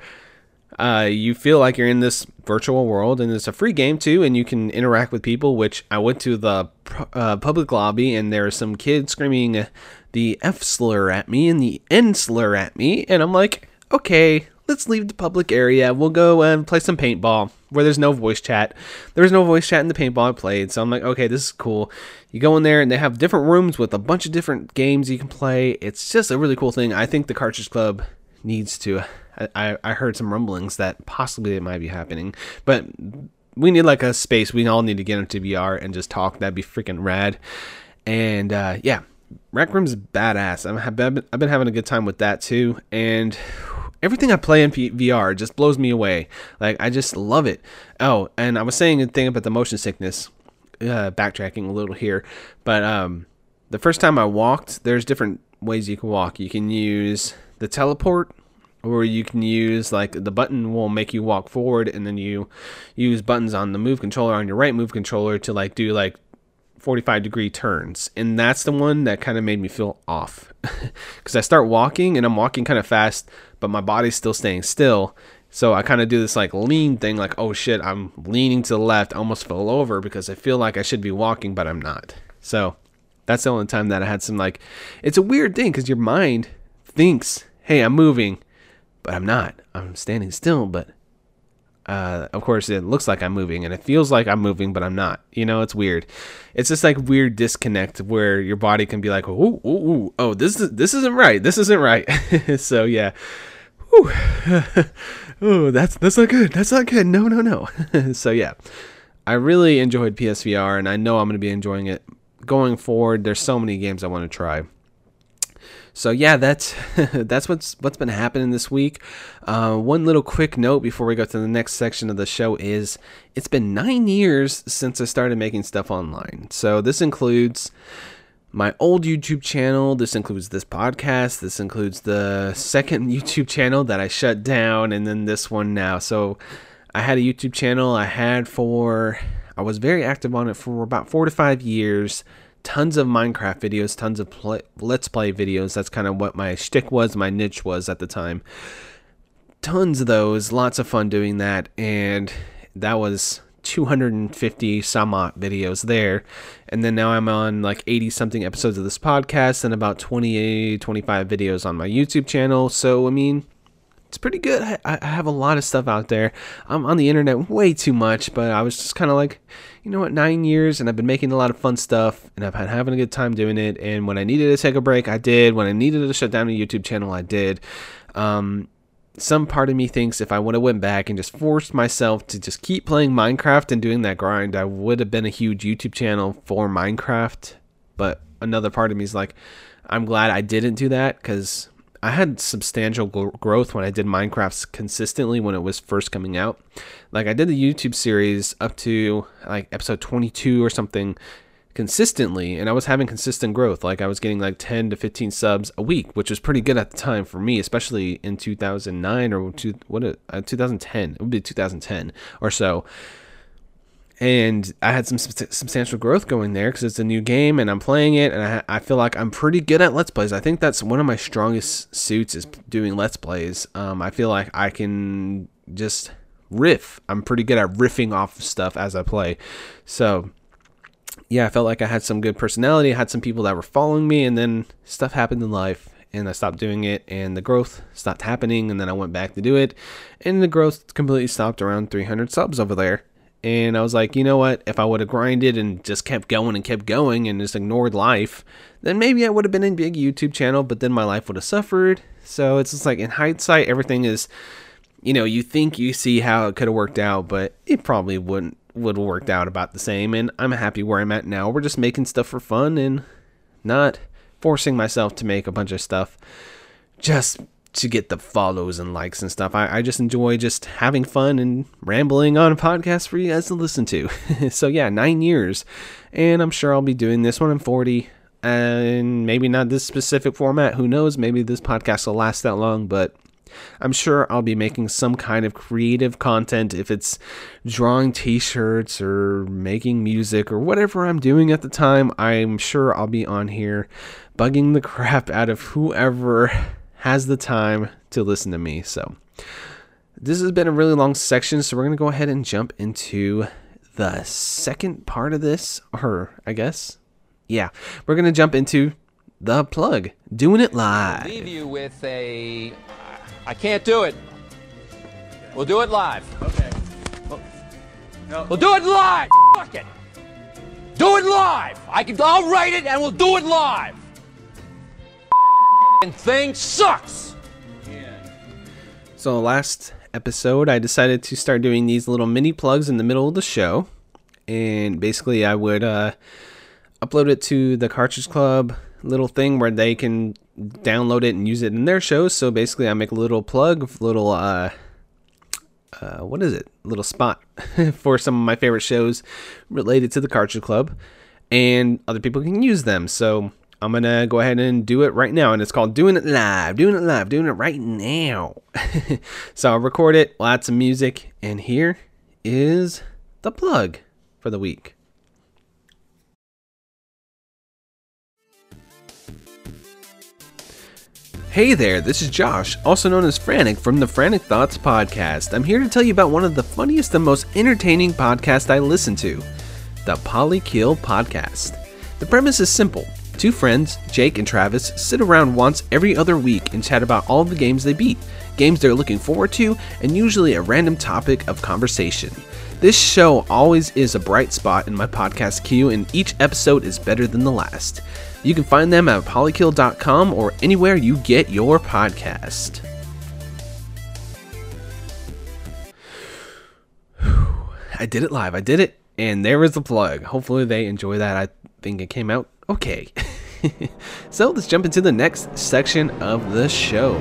S1: uh, you feel like you're in this virtual world, and it's a free game too, and you can interact with people. Which I went to the uh, public lobby, and there are some kids screaming the F slur at me and the N slur at me, and I'm like, okay, let's leave the public area. We'll go and play some paintball where there's no voice chat. There was no voice chat in the paintball I played, so I'm like, okay, this is cool. You go in there and they have different rooms with a bunch of different games you can play. It's just a really cool thing. I think the Cartridge Club needs to. I, I heard some rumblings that possibly it might be happening, but we need like a space. We all need to get into VR and just talk. That'd be freaking rad. And uh, yeah, Rec Room's badass. Been, I've been having a good time with that too. And everything I play in P- VR just blows me away. Like I just love it. Oh, and I was saying a thing about the motion sickness. Uh, backtracking a little here, but um, the first time I walked, there's different ways you can walk. You can use the teleport, or you can use like the button will make you walk forward, and then you use buttons on the move controller on your right move controller to like do like 45 degree turns and that's the one that kind of made me feel off because i start walking and i'm walking kind of fast but my body's still staying still. So I kind of do this like lean thing, like, oh shit, I'm leaning to the left, I almost fell over because I feel like I should be walking, but I'm not. So that's the only time that I had some like, it's a weird thing because your mind thinks, hey, I'm moving, but I'm not. I'm standing still, but uh, of course it looks like I'm moving and it feels like I'm moving, but I'm not. You know, it's weird. It's just like weird disconnect where your body can be like, ooh, ooh, ooh oh, this is this isn't right. This isn't right. so yeah. oh, that's that's not good. That's not good. No, no, no. so yeah, I really enjoyed PSVR, and I know I'm going to be enjoying it going forward. There's so many games I want to try. So yeah, that's that's what's what's been happening this week. Uh, one little quick note before we go to the next section of the show is it's been nine years since I started making stuff online. So this includes my old YouTube channel. This includes this podcast. This includes the second YouTube channel that I shut down, and then this one now. So I had a YouTube channel. I had for I was very active on it for about four to five years tons of Minecraft videos, tons of play, Let's Play videos. That's kind of what my shtick was, my niche was at the time. Tons of those, lots of fun doing that, and that was 250 some odd videos there. And then now I'm on like 80 something episodes of this podcast and about 20, 25 videos on my YouTube channel. So, I mean, it's pretty good. I, I, have a lot of stuff out there. I'm on the internet way too much, but I was just kind of like, you know what, nine years, and I've been making a lot of fun stuff, and I've had having a good time doing it. And when I needed to take a break, I did. When I needed to shut down a YouTube channel, I did. Um, some part of me thinks if I would have went back and just forced myself to just keep playing Minecraft and doing that grind, I would have been a huge YouTube channel for Minecraft. But another part of me is like, I'm glad I didn't do that because I had substantial growth when I did Minecraft consistently when it was first coming out. Like I did the YouTube series up to like episode 22 or something consistently and I was having consistent growth. Like I was getting like 10 to 15 subs a week, which was pretty good at the time for me, especially in 2009 or two, what uh, 2010. It would be 2010 or so. And I had some substantial growth going there because it's a new game and I'm playing it and I, I feel like I'm pretty good at Let's Plays. I think that's one of my strongest suits is doing Let's Plays. Um, I feel like I can just riff. I'm pretty good at riffing off stuff as I play. So yeah, I felt like I had some good personality. I had some people that were following me, and then stuff happened in life, and I stopped doing it, and the growth stopped happening, and then I went back to do it, and the growth completely stopped around 300 subs over there. And I was like, you know what? If I would have grinded and just kept going and kept going and just ignored life, then maybe I would have been a big YouTube channel, but then my life would have suffered. So it's just like in hindsight, everything is, you know, you think you see how it could have worked out, but it probably wouldn't would have worked out about the same, and I'm happy where I'm at now. We're just making stuff for fun and not forcing myself to make a bunch of stuff just to get the follows and likes and stuff. I, I just enjoy just having fun and rambling on a podcast for you guys to listen to. so yeah, nine years, and I'm sure I'll be doing this when I'm 40, and maybe not this specific format. Who knows? Maybe this podcast will last that long, but I'm sure I'll be making some kind of creative content if it's drawing t shirts or making music or whatever I'm doing at the time. I'm sure I'll be on here bugging the crap out of whoever has the time to listen to me. So, this has been a really long section, so we're going to go ahead and jump into the second part of this, or I guess, yeah, we're going to jump into the plug, doing it live.
S2: I'll leave you with a I can't do it. We'll do it live.
S3: Okay. Well,
S2: no. We'll do it live. Fuck it. Do it live. I can. I'll write it and we'll do it live. Thing sucks.
S1: So last episode, I decided to start doing these little mini plugs in the middle of the show, and basically I would uh, upload it to the Cartridge Club little thing where they can download it and use it in their shows. So basically, I make a little plug, little uh, uh, what is it? Little spot for some of my favorite shows related to the Cartridge Club, and other people can use them. So I'm gonna go ahead and do it right now, and it's called "Doing It Live." Doing it live. Doing it right now. so I'll record it. Add some music, and here is the plug for the week. Hey there, this is Josh, also known as Frantic from the Frantic Thoughts Podcast. I'm here to tell you about one of the funniest and most entertaining podcasts I listen to the Polykill Podcast. The premise is simple. Two friends, Jake and Travis, sit around once every other week and chat about all the games they beat, games they're looking forward to, and usually a random topic of conversation. This show always is a bright spot in my podcast queue, and each episode is better than the last. You can find them at polykill.com or anywhere you get your podcast. I did it live. I did it. And there is the plug. Hopefully they enjoy that. I think it came out okay. so let's jump into the next section of the show.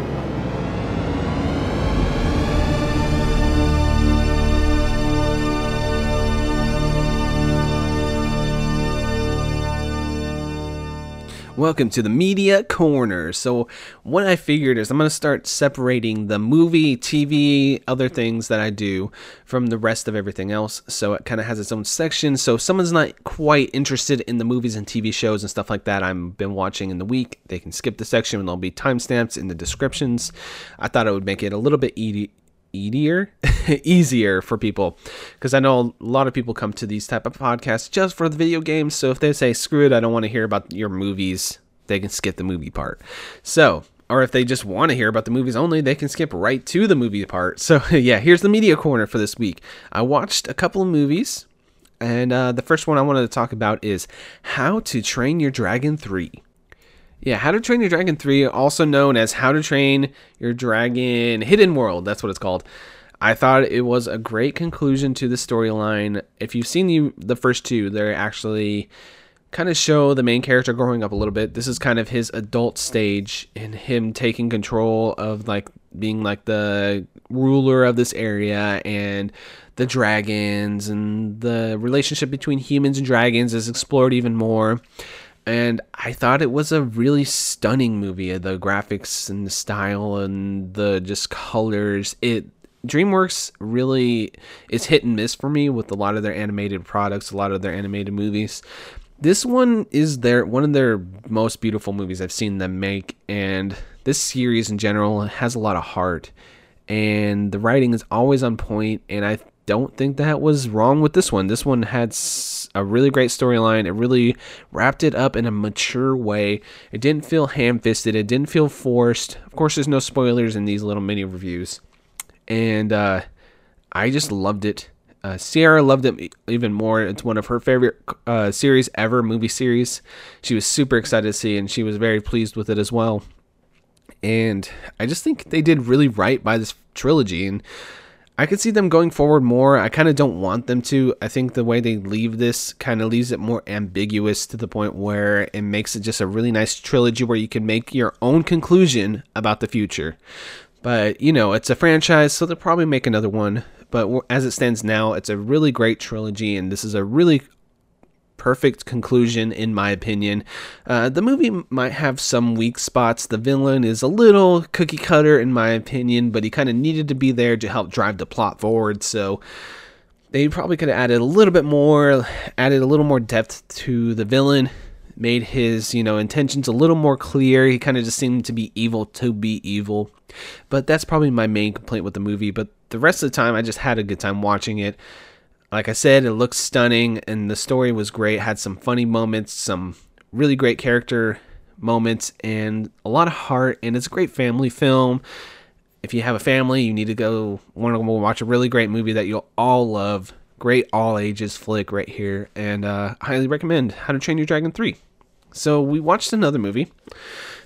S1: Welcome to the Media Corner. So, what I figured is I'm going to start separating the movie, TV, other things that I do from the rest of everything else. So, it kind of has its own section. So, if someone's not quite interested in the movies and TV shows and stuff like that I've been watching in the week, they can skip the section and there'll be timestamps in the descriptions. I thought it would make it a little bit easy easier? Easier for people. Because i know a lot of people come to these type of podcasts just for the video games. So if they say screw it i don't want to hear about your movies they can skip the movie part. So or if they just want to hear about the movies only they can skip right to the movie part. So yeah here's the media corner for this week. I watched a couple of movies and uh, the first one i wanted to talk about is how to train your dragon 3 Yeah, How to Train Your Dragon 3, also known as How to Train Your Dragon Hidden World. That's what it's called. I thought it was a great conclusion to the storyline. If you've seen the, the first two, they're actually kind of show the main character growing up a little bit. This is kind of his adult stage and him taking control of like being like the ruler of this area and the dragons and the relationship between humans and dragons is explored even more. And I thought it was a really stunning movie. Uh, the graphics and the style and the just colors. It DreamWorks really is hit and miss for me with a lot of their animated products, a lot of their animated movies. This one is their one of their most beautiful movies I've seen them make, and this series in general has a lot of heart, and the writing is always on point, and I don't think that was wrong with this one. This one had a really great storyline. It really wrapped it up in a mature way. It didn't feel ham-fisted. It didn't feel forced. Of course, there's no spoilers in these little mini reviews and uh, I just loved it. Uh, Sierra loved it even more. It's one of her favorite uh, series ever, movie series. She was super excited to see, and she was very pleased with it as well. And I just think they did really right by this trilogy, and I could see them going forward more. I kind of don't want them to. I think the way they leave this kind of leaves it more ambiguous to the point where it makes it just a really nice trilogy where you can make your own conclusion about the future. But, you know, it's a franchise, so they'll probably make another one. But as it stands now, it's a really great trilogy, and this is a really perfect conclusion, in my opinion. Uh, the movie might have some weak spots. The villain is a little cookie cutter, in my opinion, but he kind of needed to be there to help drive the plot forward. So they probably could have added a little bit more, added a little more depth to the villain made his, you know, intentions a little more clear. He kind of just seemed to be evil to be evil. But that's probably my main complaint with the movie. But the rest of the time, I just had a good time watching it. Like I said, it looks stunning and the story was great. Had some funny moments, some really great character moments, and a lot of heart. And it's a great family film. If you have a family, you need to go want to watch a really great movie that you'll all love. Great all ages flick right here, and uh, highly recommend How to Train Your Dragon 3. So we watched another movie.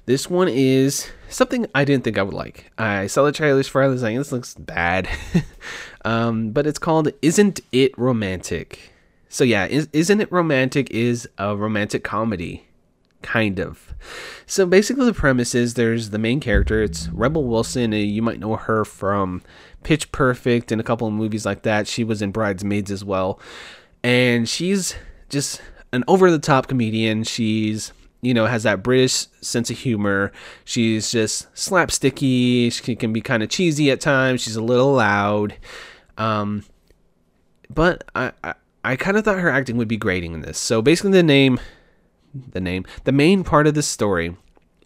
S1: This one is something I didn't think I would like. I saw the trailers for it. I was like, this looks bad. um, but it's called Isn't It Romantic? So yeah, is, Isn't It Romantic is a romantic comedy. Kind of. So basically, the premise is there's the main character. It's Rebel Wilson. You might know her from Pitch Perfect and a couple of movies like that. She was in Bridesmaids as well. And she's just an over the top comedian. She's you know has that British sense of humor. She's just slapsticky. She can be kind of cheesy at times. She's a little loud. Um, but I I, I kind of thought her acting would be grating in this. So basically, the name, the name, the main part of this story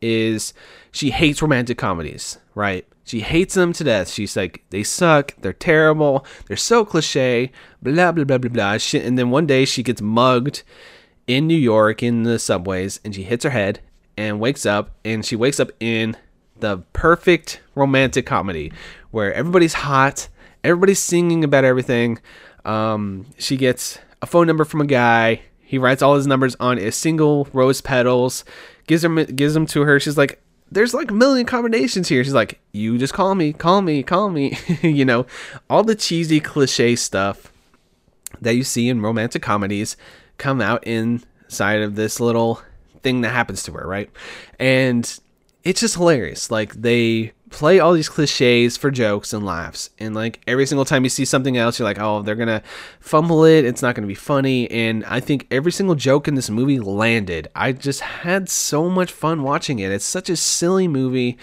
S1: is she hates romantic comedies, right? She hates them to death. She's like, they suck. They're terrible. They're so cliche. Blah blah blah blah blah. She, and then one day she gets mugged in New York in the subways and she hits her head and wakes up and she wakes up in the perfect romantic comedy where everybody's hot, everybody's singing about everything. Um, she gets a phone number from a guy. He writes all his numbers on a single rose petals, gives them gives them to her. She's like, "There's like a million combinations here." She's like, "You just call me, call me, call me." you know, all the cheesy cliche stuff that you see in romantic comedies come out inside of this little thing that happens to her, right? And it's just hilarious. Like they play all these cliches for jokes and laughs. And like every single time you see something else, you're like, oh, they're gonna fumble it. It's not gonna be funny. And I think every single joke in this movie landed. I just had so much fun watching it. It's such a silly movie.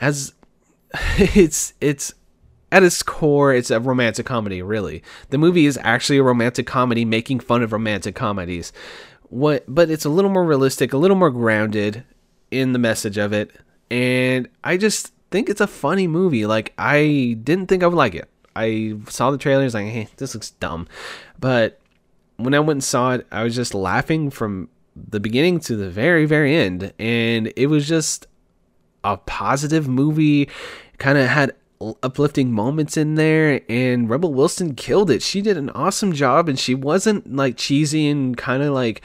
S1: As it's it's at its core, it's a romantic comedy, really. The movie is actually a romantic comedy making fun of romantic comedies. What but it's a little more realistic, a little more grounded in the message of it. And I just think it's a funny movie. Like I didn't think I would like it. I saw the trailer, I was like, hey, this looks dumb. But when I went and saw it, I was just laughing from the beginning to the very, very end. And it was just a positive movie. Kind of had uplifting moments in there and Rebel Wilson killed it. She did an awesome job and she wasn't like cheesy and kind of like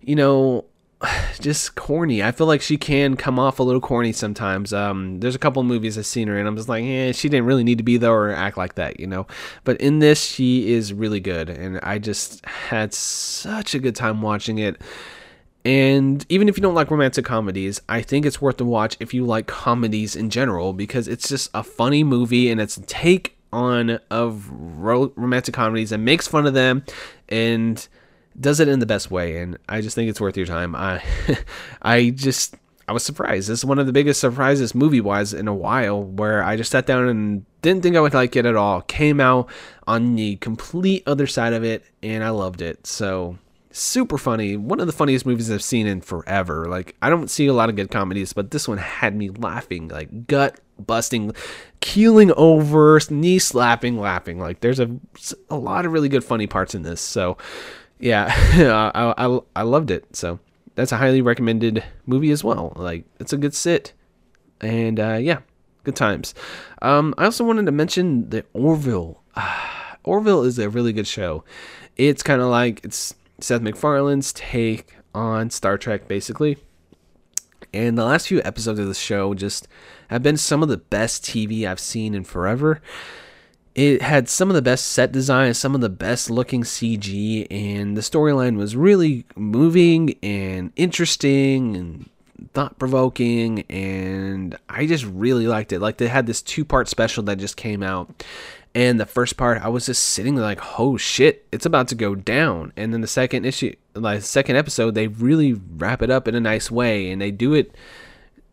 S1: you know just corny. I feel like she can come off a little corny sometimes. Um, there's a couple movies I've seen her in. I'm just like, eh, she didn't really need to be there or act like that, you know. But in this, she is really good, and I just had such a good time watching it. And even if you don't like romantic comedies, I think it's worth the watch if you like comedies in general because it's just a funny movie and it's a take on of ro- romantic comedies and makes fun of them and does it in the best way. And I just think it's worth your time. I, I just I was surprised. This is one of the biggest surprises movie wise in a while where I just sat down and didn't think I would like it at all. Came out on the complete other side of it and I loved it. So super funny. One of the funniest movies I've seen in forever. Like I don't see a lot of good comedies, but this one had me laughing, like gut busting, keeling over, knee slapping, laughing. Like there's a a lot of really good funny parts in this. So yeah, I, I I loved it. So that's a highly recommended movie as well. Like it's a good sit, and uh, yeah, good times. Um, I also wanted to mention the Orville. Orville is a really good show. It's kind of like it's Seth MacFarlane's take on Star Trek, basically. And the last few episodes of the show just have been some of the best TV I've seen in forever. It had some of the best set design, some of the best looking CG, and the storyline was really moving and interesting and thought provoking. And I just really liked it. Like, they had this two part special that just came out, and the first part, I was just sitting there like, oh shit, it's about to go down. And then the second issue, like second episode, they really wrap it up in a nice way, and they do it.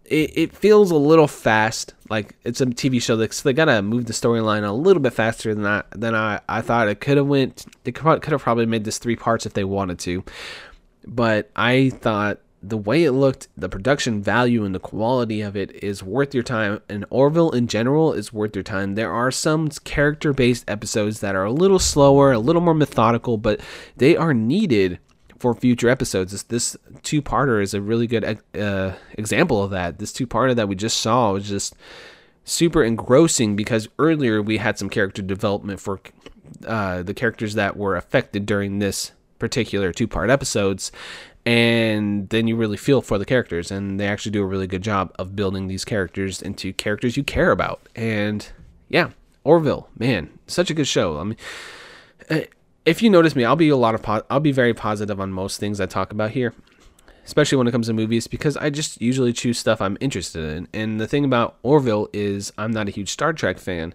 S1: It, it feels a little fast, like it's a TV show. That, so they gotta move the storyline a little bit faster than I than I, I thought it could have went. They could have probably made this three parts if they wanted to, but I thought the way it looked, the production value and the quality of it is worth your time. And Orville in general is worth your time. There are some character based episodes that are a little slower, a little more methodical, but they are needed for future episodes. This, this two parter is a really good uh, example of that. This two parter that we just saw was just super engrossing because earlier we had some character development for uh, the characters that were affected during this particular two part episodes and then you really feel for the characters and they actually do a really good job of building these characters into characters you care about. And yeah orville man such a good show. I mean eh, if you notice me i'll be a lot of po- i'll be very positive on most things i talk about here especially when it comes to movies because i just usually choose stuff i'm interested in. And the thing about orville is i'm not a huge star trek fan.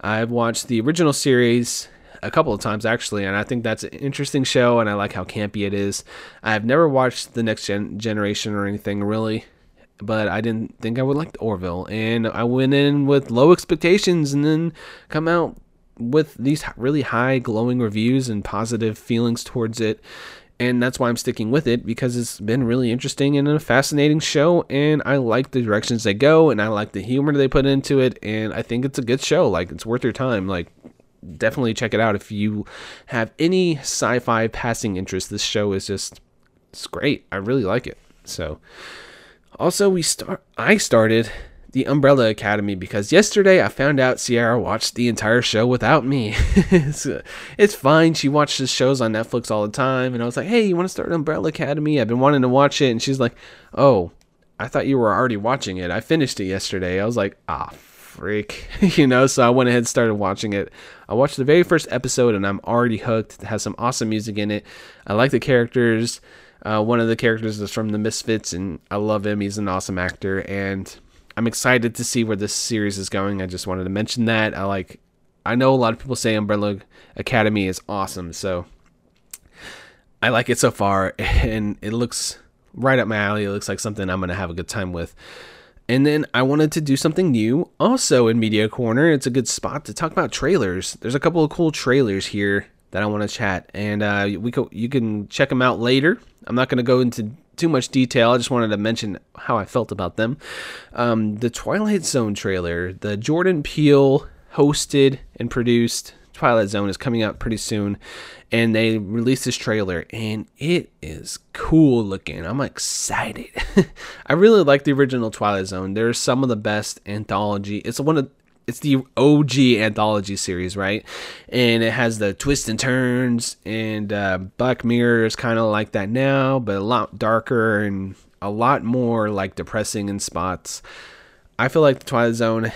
S1: I've watched the original series a couple of times actually, and I think that's an interesting show, and I like how campy it is. I've never watched the Next Gen- Generation or anything really, but I didn't think I would like Orville, and I went in with low expectations, and then come out with these really high glowing reviews and positive feelings towards it. And that's why I'm sticking with it because it's been really interesting and a fascinating show. And I like the directions they go, and I like the humor they put into it. And I think it's a good show. Like, it's worth your time. Like, definitely check it out if you have any sci-fi passing interest. This show is just it's great. I really like it. So also we start I started the Umbrella Academy because yesterday I found out Sierra watched the entire show without me. it's, it's fine. She watches shows on Netflix all the time and I was like, "Hey, you want to start Umbrella Academy? I've been wanting to watch it." And she's like, "Oh, I thought you were already watching it. I finished it yesterday." I was like, "Ah, freak, you know. So I went ahead and started watching it. I watched the very first episode and I'm already hooked. It has some awesome music in it. I like the characters. Uh, one of the characters is from the Misfits, and I love him. He's an awesome actor, and I'm excited to see where this series is going. I just wanted to mention that. I like. I know a lot of people say Umbrella Academy is awesome, so I like it so far, and it looks right up my alley. It looks like something I'm gonna have a good time with. And then I wanted to do something new also in Media Corner. It's a good spot to talk about trailers. There's a couple of cool trailers here that I want to chat, and uh, we co- you can check them out later. I'm not going to go into too much detail. I just wanted to mention how I felt about them. Um, the Twilight Zone trailer, the Jordan Peele hosted and produced Twilight Zone is coming out pretty soon, and they released this trailer, and it is cool looking. I'm excited. I really like the original Twilight Zone. There's some of the best anthology. It's one of it's the OG anthology series, right? And it has the twists and turns, and uh, Black Mirror is kind of like that now, but a lot darker and a lot more like depressing in spots. I feel like the Twilight Zone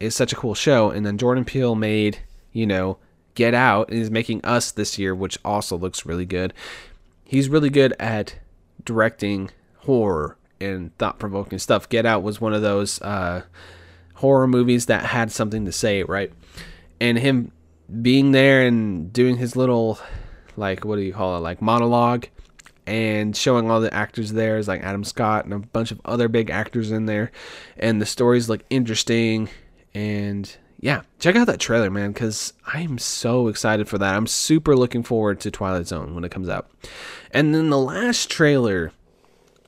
S1: is such a cool show, and then Jordan Peele made, you know, Get Out, and is making Us this year, which also looks really good. He's really good at directing horror and thought provoking stuff. Get Out was one of those uh, horror movies that had something to say, right? And him being there and doing his little, like, what do you call it, like monologue, and showing all the actors there is like Adam Scott and a bunch of other big actors in there, and the stories look interesting, and yeah, check out that trailer, man, because I'm so excited for that. I'm super looking forward to Twilight Zone when it comes out. And then the last trailer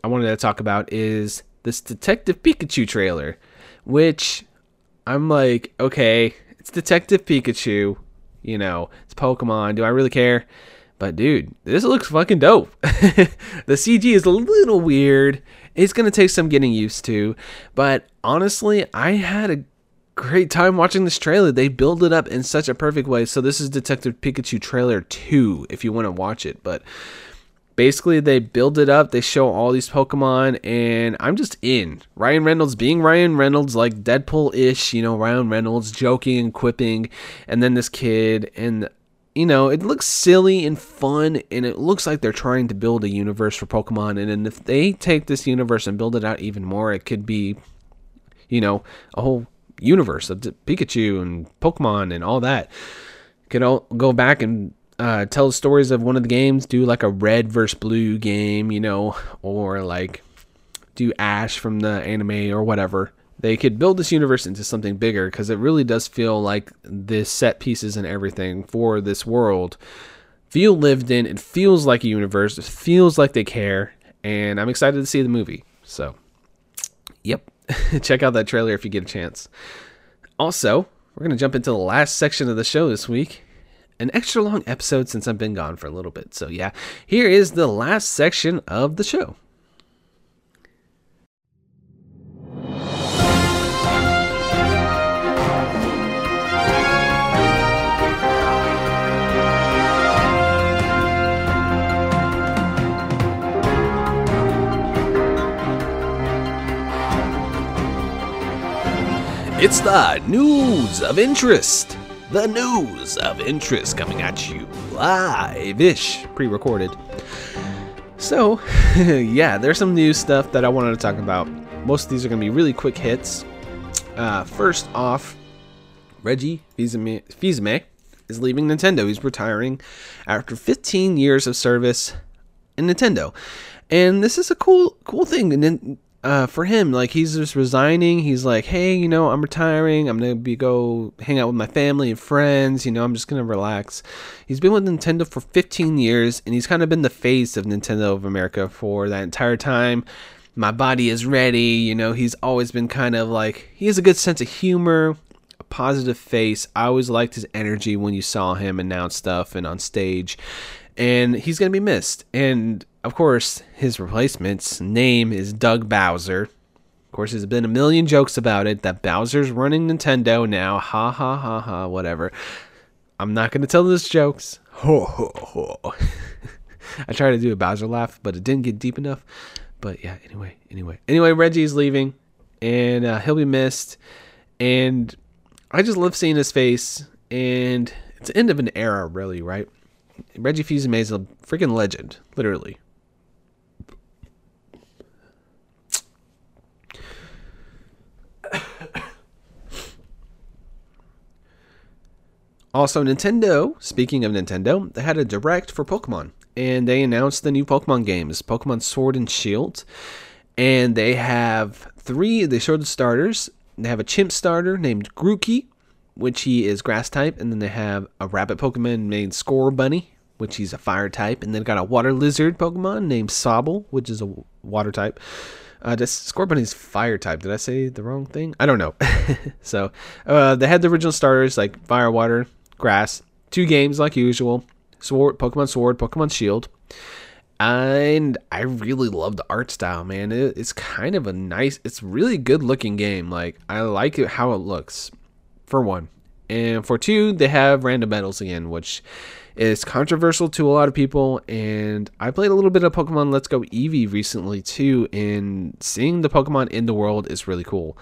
S1: I wanted to talk about is this Detective Pikachu trailer, which I'm like, okay, it's Detective Pikachu, you know, it's Pokemon. Do I really care? But dude, this looks fucking dope. the CG is a little weird. It's going to take some getting used to, but honestly, I had a great time watching this trailer. They build it up in such a perfect way. So this is Detective Pikachu trailer 2 if you want to watch it, but basically they build it up. They show all these pokemon and i'm just in. Ryan reynolds being ryan reynolds like deadpool-ish you know ryan reynolds joking and quipping. And then this kid and you know it looks silly and fun and it looks like they're trying to build a universe for pokemon. And then if they take this universe and build it out even more it could be you know a whole universe of pikachu and pokemon and all that could all go back and uh, tell stories of one of the games, do like a red versus blue game, you know, or like do Ash from the anime or whatever. They could build this universe into something bigger because it really does feel like the set pieces and everything for this world feel lived in. It feels like a universe. It feels like they care, and I'm excited to see the movie. So, yep, check out that trailer if you get a chance. Also, we're gonna jump into the last section of the show this week, an extra long episode since I've been gone for a little bit. So, yeah, here is the last section of the show. It's the news of interest the news of interest coming at you live ish, pre recorded. So, yeah, there's some new stuff that I wanted to talk about. Most of these are going to be really quick hits. Uh, first off, Reggie Fils-Aimé is leaving Nintendo. He's retiring after 15 years of service in Nintendo. And this is a cool cool thing uh, for him, like he's just resigning. He's like, hey, you know, I'm retiring. I'm gonna be go hang out with my family and friends. You know, I'm just gonna relax. He's been with Nintendo for 15 years, and he's kind of been the face of Nintendo of America for that entire time. My body is ready. You know, he's always been kind of like he has a good sense of humor, a positive face. I always liked his energy when you saw him announce stuff and on stage, and he's gonna be missed. And of course, his replacement's name is Doug Bowser. Of course, there's been a million jokes about it that Bowser's running Nintendo now. Ha ha ha ha, whatever. I'm not going to tell those jokes. Ho ho ho. I tried to do a Bowser laugh, but it didn't get deep enough. But yeah, anyway, anyway. Anyway, Reggie's leaving, and uh, he'll be missed. And I just love seeing his face, and it's the end of an era, really, right? Reggie Fils-Aimé is a freaking legend, literally. Also, Nintendo, speaking of Nintendo, they had a direct for Pokemon and they announced the new Pokemon games Pokemon Sword and Shield. And they have three, they showed the starters. They have a chimp starter named Grookey, which he is grass type. And then they have a rabbit Pokemon named Scorbunny, which he's a fire type. And then got a water lizard Pokemon named Sobble, which is a water type. Uh, this Scorbunny's fire type. Did I say the wrong thing? I don't know. so uh, they had the original starters like fire, water, grass. Two games like usual. Sword, Pokemon Sword, Pokemon Shield. And I really love the art style, man. It, it's kind of a nice, it's really good looking game. Like I like it how it looks. For one. And for two, they have random battles again, which is controversial to a lot of people. And I played a little bit of Pokemon Let's Go Eevee recently too, and seeing the Pokemon in the world is really cool.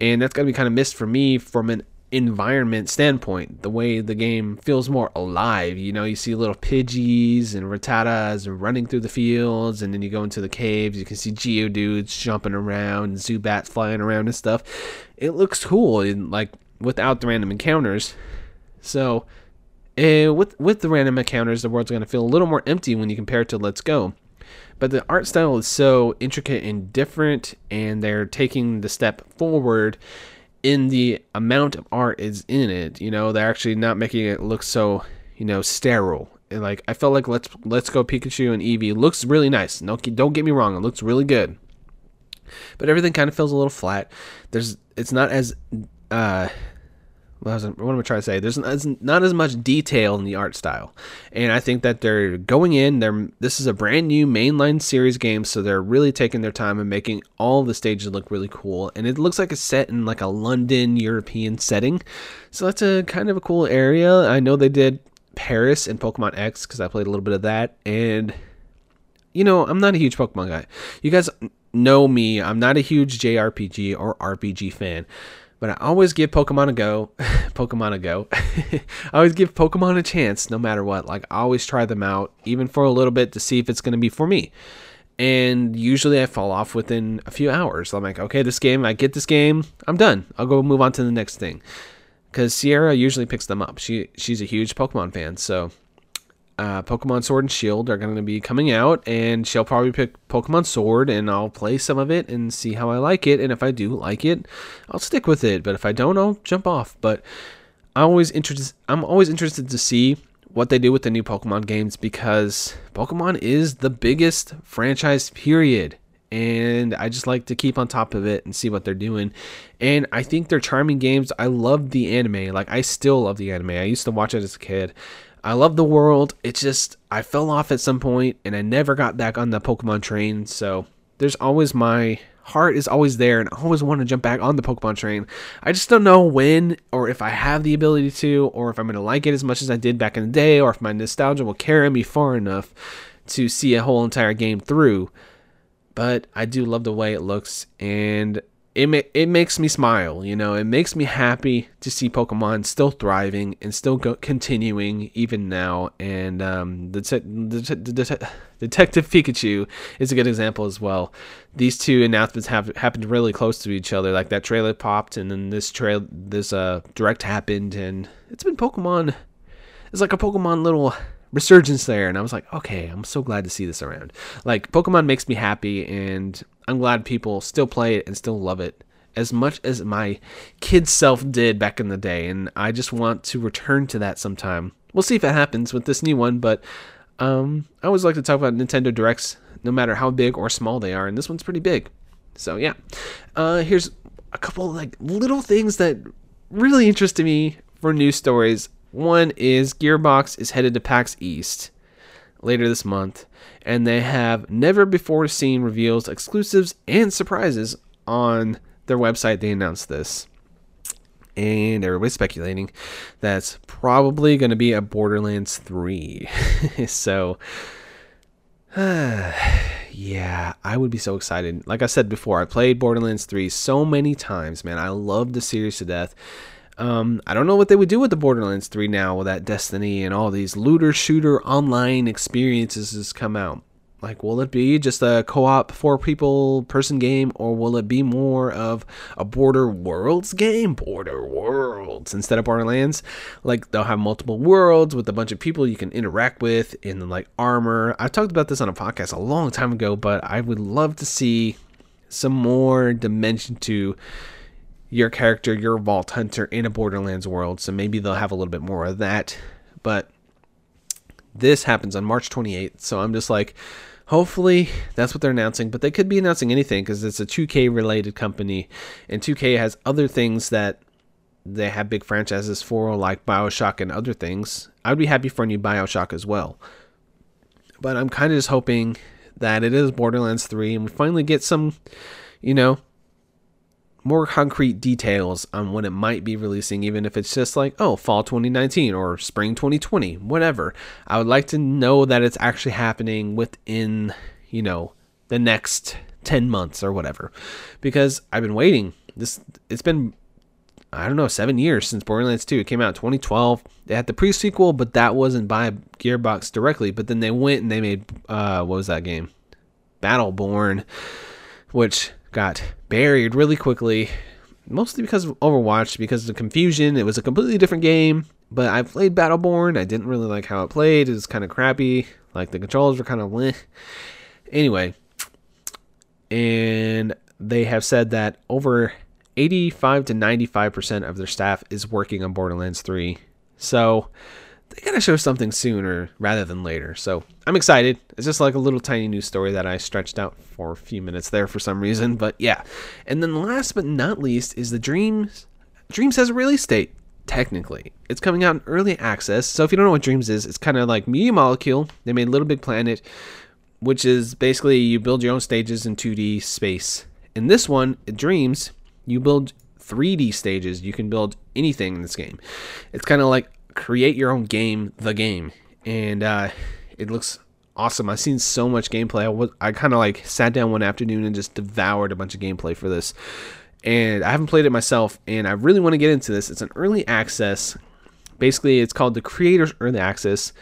S1: And that's gonna be kind of missed for me from an environment standpoint, the way the game feels more alive. You know, you see little Pidgeys and Rattatas running through the fields, and then you go into the caves, you can see Geodudes jumping around, Zubats flying around and stuff. It looks cool, and like without the random encounters. So, uh, with with the random encounters, the world's gonna feel a little more empty when you compare it to Let's Go. But the art style is so intricate and different, and they're taking the step forward in the amount of art is in it. You know, they're actually not making it look so, you know, sterile. And like I felt like let's let's go Pikachu and Eevee looks really nice. No, don't get me wrong, it looks really good. But everything kind of feels a little flat. There's it's not as uh what, what am I trying to say? There's not as much detail in the art style, and I think that they're going in. They're this is a brand new mainline series game, so they're really taking their time and making all the stages look really cool. And it looks like it's set in like a London European setting, so that's a kind of a cool area. I know they did Paris and Pokemon X because I played a little bit of that, and you know I'm not a huge Pokemon guy. You guys know me. I'm not a huge JRPG or RPG fan. But I always give Pokemon a go. Pokemon a go. I always give Pokemon a chance no matter what. Like I always try them out, even for a little bit to see if it's gonna be for me. And usually I fall off within a few hours. I'm like, okay, this game, I get this game, I'm done. I'll go move on to the next thing. Because Sierra usually picks them up. She she's a huge Pokemon fan, so uh, Pokemon Sword and Shield are going to be coming out, and she'll probably pick Pokemon Sword, and I'll play some of it and see how I like it. And if I do like it, I'll stick with it. But if I don't, I'll jump off. But I'm always interested. I'm always interested to see what they do with the new Pokemon games because Pokemon is the biggest franchise period. And I just like to keep on top of it and see what they're doing. And I think they're charming games. I love the anime. Like, I still love the anime. I used to watch it as a kid. I love the world. It's just I fell off at some point and I never got back on the Pokemon train. So there's always my heart is always there and I always want to jump back on the Pokemon train. I just don't know when or if I have the ability to or if I'm going to like it as much as I did back in the day or if my nostalgia will carry me far enough to see a whole entire game through. But I do love the way it looks and it ma- it makes me smile. You know, it makes me happy to see Pokemon still thriving and still go- continuing even now. And um, the, te- the, te- the te- Detective Pikachu is a good example as well. These two announcements have happened really close to each other. Like that trailer popped, and then this trail this uh direct happened, and it's been Pokemon. It's like a Pokemon little resurgence there and i was like okay i'm so glad to see this around like pokemon makes me happy and i'm glad people still play it and still love it as much as my kid self did back in the day and i just want to return to that sometime. We'll see if it happens with this new one but um, i always like to talk about nintendo directs no matter how big or small they are and this one's pretty big. So yeah. Uh, here's a couple like little things that really interested me for news stories. One is Gearbox is headed to PAX East later this month, and they have never before seen reveals, exclusives, and surprises on their website. They announced this. And everybody's speculating that's probably going to be a Borderlands 3. so, uh, yeah, I would be so excited. Like I said before, I played Borderlands 3 so many times, man. I love the series to death. Um, I don't know what they would do with the Borderlands 3 now with that Destiny and all these looter shooter online experiences has come out. Like, will it be just a co op four people person game, or will it be more of a Border Worlds game? Border Worlds instead of Borderlands. Like, they'll have multiple worlds with a bunch of people you can interact with in like armor. I talked about this on a podcast a long time ago, but I would love to see some more dimension to your character, your Vault Hunter in a Borderlands world. So maybe they'll have a little bit more of that. But this happens on March 28th. So I'm just like, hopefully that's what they're announcing. But they could be announcing anything because it's a 2K related company. And 2K has other things that they have big franchises for, like Bioshock and other things. I'd be happy for a new Bioshock as well. But I'm kind of just hoping that it is Borderlands 3 and we finally get some, you know, more concrete details on when it might be releasing, even if it's just like, oh, fall 2019 or spring 2020, whatever. I would like to know that it's actually happening within, you know, the next 10 months or whatever. Because I've been waiting. This it's been I don't know, seven years since Borderlands 2. It came out in 2012. They had the pre-sequel, but that wasn't by Gearbox directly. But then they went and they made uh, what was that game? Battleborn, which got buried really quickly, mostly because of Overwatch, because of the confusion. It was a completely different game. But I played Battleborn. I didn't really like how it played. It was kind of crappy. Like the controls were kind of meh. Anyway, and they have said that over 85 to 95% of their staff is working on Borderlands 3. So they gotta show something sooner rather than later. So I'm excited. It's just like a little tiny news story that I stretched out for a few minutes there for some reason. But yeah. And then last but not least is the Dreams. Dreams has a release date. Technically, it's coming out in early access. So if you don't know what Dreams is, it's kind of like Media Molecule. They made Little Big Planet, which is basically you build your own stages in 2D space. In this one, Dreams, you build 3D stages. You can build anything in this game. It's kind of like create your own game, the game, and uh, it looks awesome. I've seen so much gameplay. I, was, I kind of like sat down one afternoon and just devoured a bunch of gameplay for this. And I haven't played it myself, and I really want to get into this. It's an early access. Basically, it's called the Creators Early Access.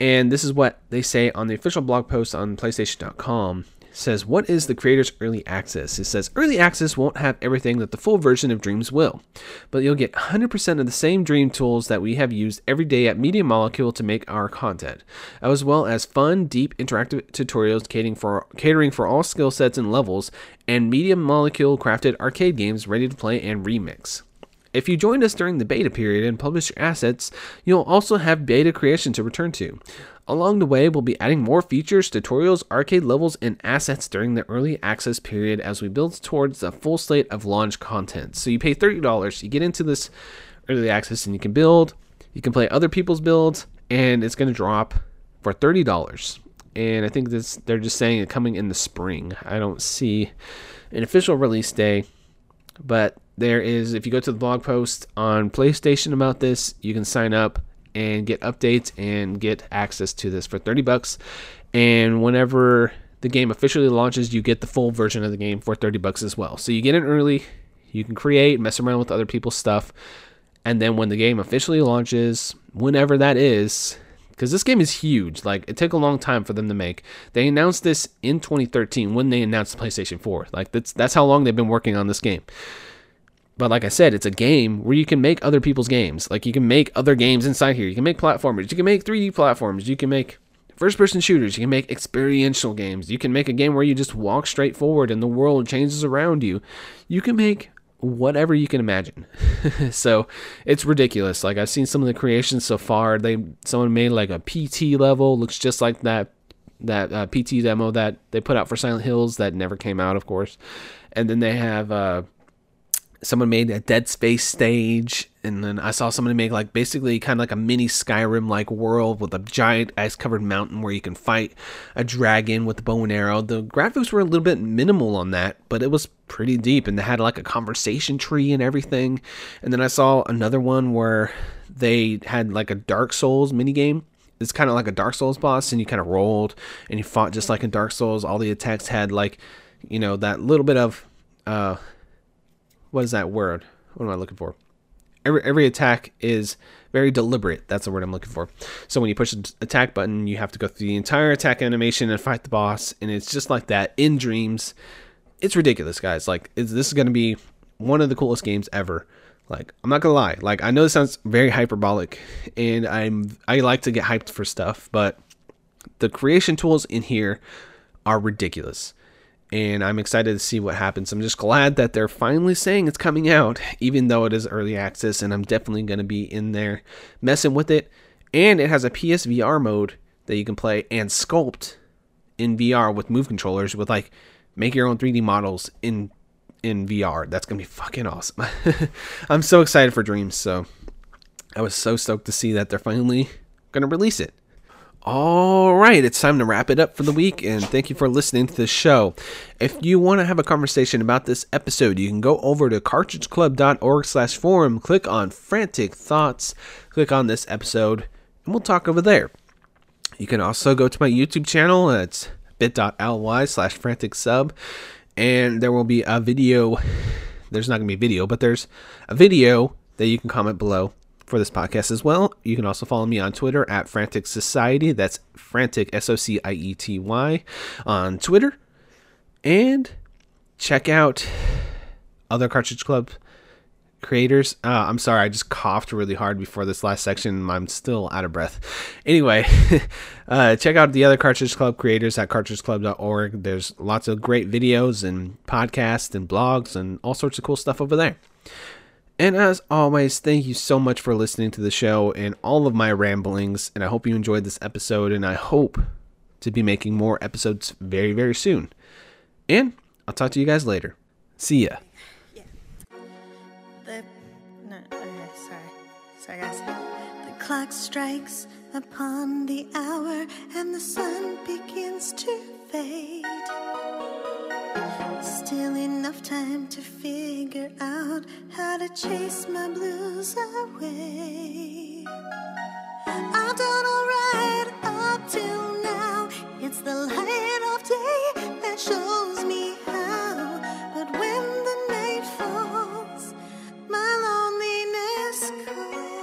S1: And this is what they say on the official blog post on PlayStation.com says, What is the creator's early access? It says, Early access won't have everything that the full version of Dreams will, but you'll get 100% of the same Dream tools that we have used every day at Media Molecule to make our content, as well as fun, deep, interactive tutorials catering for, catering for all skill sets and levels, and Media Molecule crafted arcade games ready to play and remix. If you joined us during the beta period and publish your assets, you'll also have beta creation to return to. Along the way, we'll be adding more features, tutorials, arcade levels, and assets during the early access period as we build towards the full slate of launch content. So you pay $30, you get into this early access, and you can build, you can play other people's builds, and it's going to drop for $30. And I think this they're just saying it coming in the spring. I don't see an official release day, but there is if you go to the blog post on PlayStation about this, you can sign up and get updates and get access to this for 30 bucks. And whenever the game officially launches, you get the full version of the game for 30 bucks as well. So you get it early, you can create, mess around with other people's stuff, and then when the game officially launches, whenever that is, because this game is huge. Like it took a long time for them to make. They announced this in 2013 when they announced the PlayStation 4. Like that's that's how long they've been working on this game. But like I said, it's a game where you can make other people's games. Like you can make other games inside here. You can make platformers. You can make 3D platforms. You can make first person shooters. You can make experiential games. You can make a game where you just walk straight forward and the world changes around you. You can make whatever you can imagine. so it's ridiculous. Like I've seen some of the creations so far. They someone made like a PT level, looks just like that that uh, PT demo that they put out for Silent Hills that never came out, of course. And then they have uh, someone made a Dead Space stage, and then I saw somebody make like basically kind of like a mini Skyrim like world with a giant ice covered mountain where you can fight a dragon with a bow and arrow. The graphics were a little bit minimal on that, but it was pretty deep, and they had like a conversation tree and everything. And then I saw another one where they had like a Dark Souls mini game. It's kind of like a Dark Souls boss, and you kind of rolled and you fought just like in Dark Souls. All the attacks had like, you know, that little bit of uh what is that word? What am I looking for? Every every attack is very deliberate. That's the word I'm looking for. So when you push the attack button, you have to go through the entire attack animation and fight the boss, and it's just like that in Dreams. It's ridiculous, guys. Like this is going to be one of the coolest games ever. Like I'm not gonna lie. Like I know this sounds very hyperbolic, and I'm I like to get hyped for stuff, but the creation tools in here are ridiculous and I'm excited to see what happens. I'm just glad that they're finally saying it's coming out, even though it is early access, and I'm definitely going to be in there messing with it. And it has a PSVR mode that you can play and sculpt in VR with move controllers with like make your own 3D models in in VR. That's gonna be fucking awesome. I'm so excited for Dreams. So I was so stoked to see that they're finally gonna release it. All right, it's time to wrap it up for the week, and thank you for listening to the show. If you want to have a conversation about this episode, you can go over to cartridgeclub.org slash forum, click on Frantic Thoughts, click on this episode, and we'll talk over there. You can also go to my YouTube channel, it's bit.ly slash frantic sub, and there will be a video. There's not going to be a video, but there's a video that you can comment below for this podcast as well. You can also follow me on Twitter at Frantic Society. That's Frantic S O C I E T Y on Twitter. And check out other Cartridge Club creators. Uh, I'm sorry, I just coughed really hard before this last section. I'm still out of breath. Anyway, uh, check out the other Cartridge Club creators at cartridgeclub.org. There's lots of great videos and podcasts and blogs and all sorts of cool stuff over there. And as always, thank you so much for listening to the show and all of my ramblings. And I hope you enjoyed this episode. And I hope to be making more episodes very, very soon. And I'll talk to you guys later. See ya. Yeah.
S3: The no, okay, sorry, sorry guys. The clock strikes upon the hour, and the sun begins to fade. Still enough time to figure out how to chase my blues away. I've done alright up till now. It's the light of day that shows me how. But when the night falls, my loneliness comes.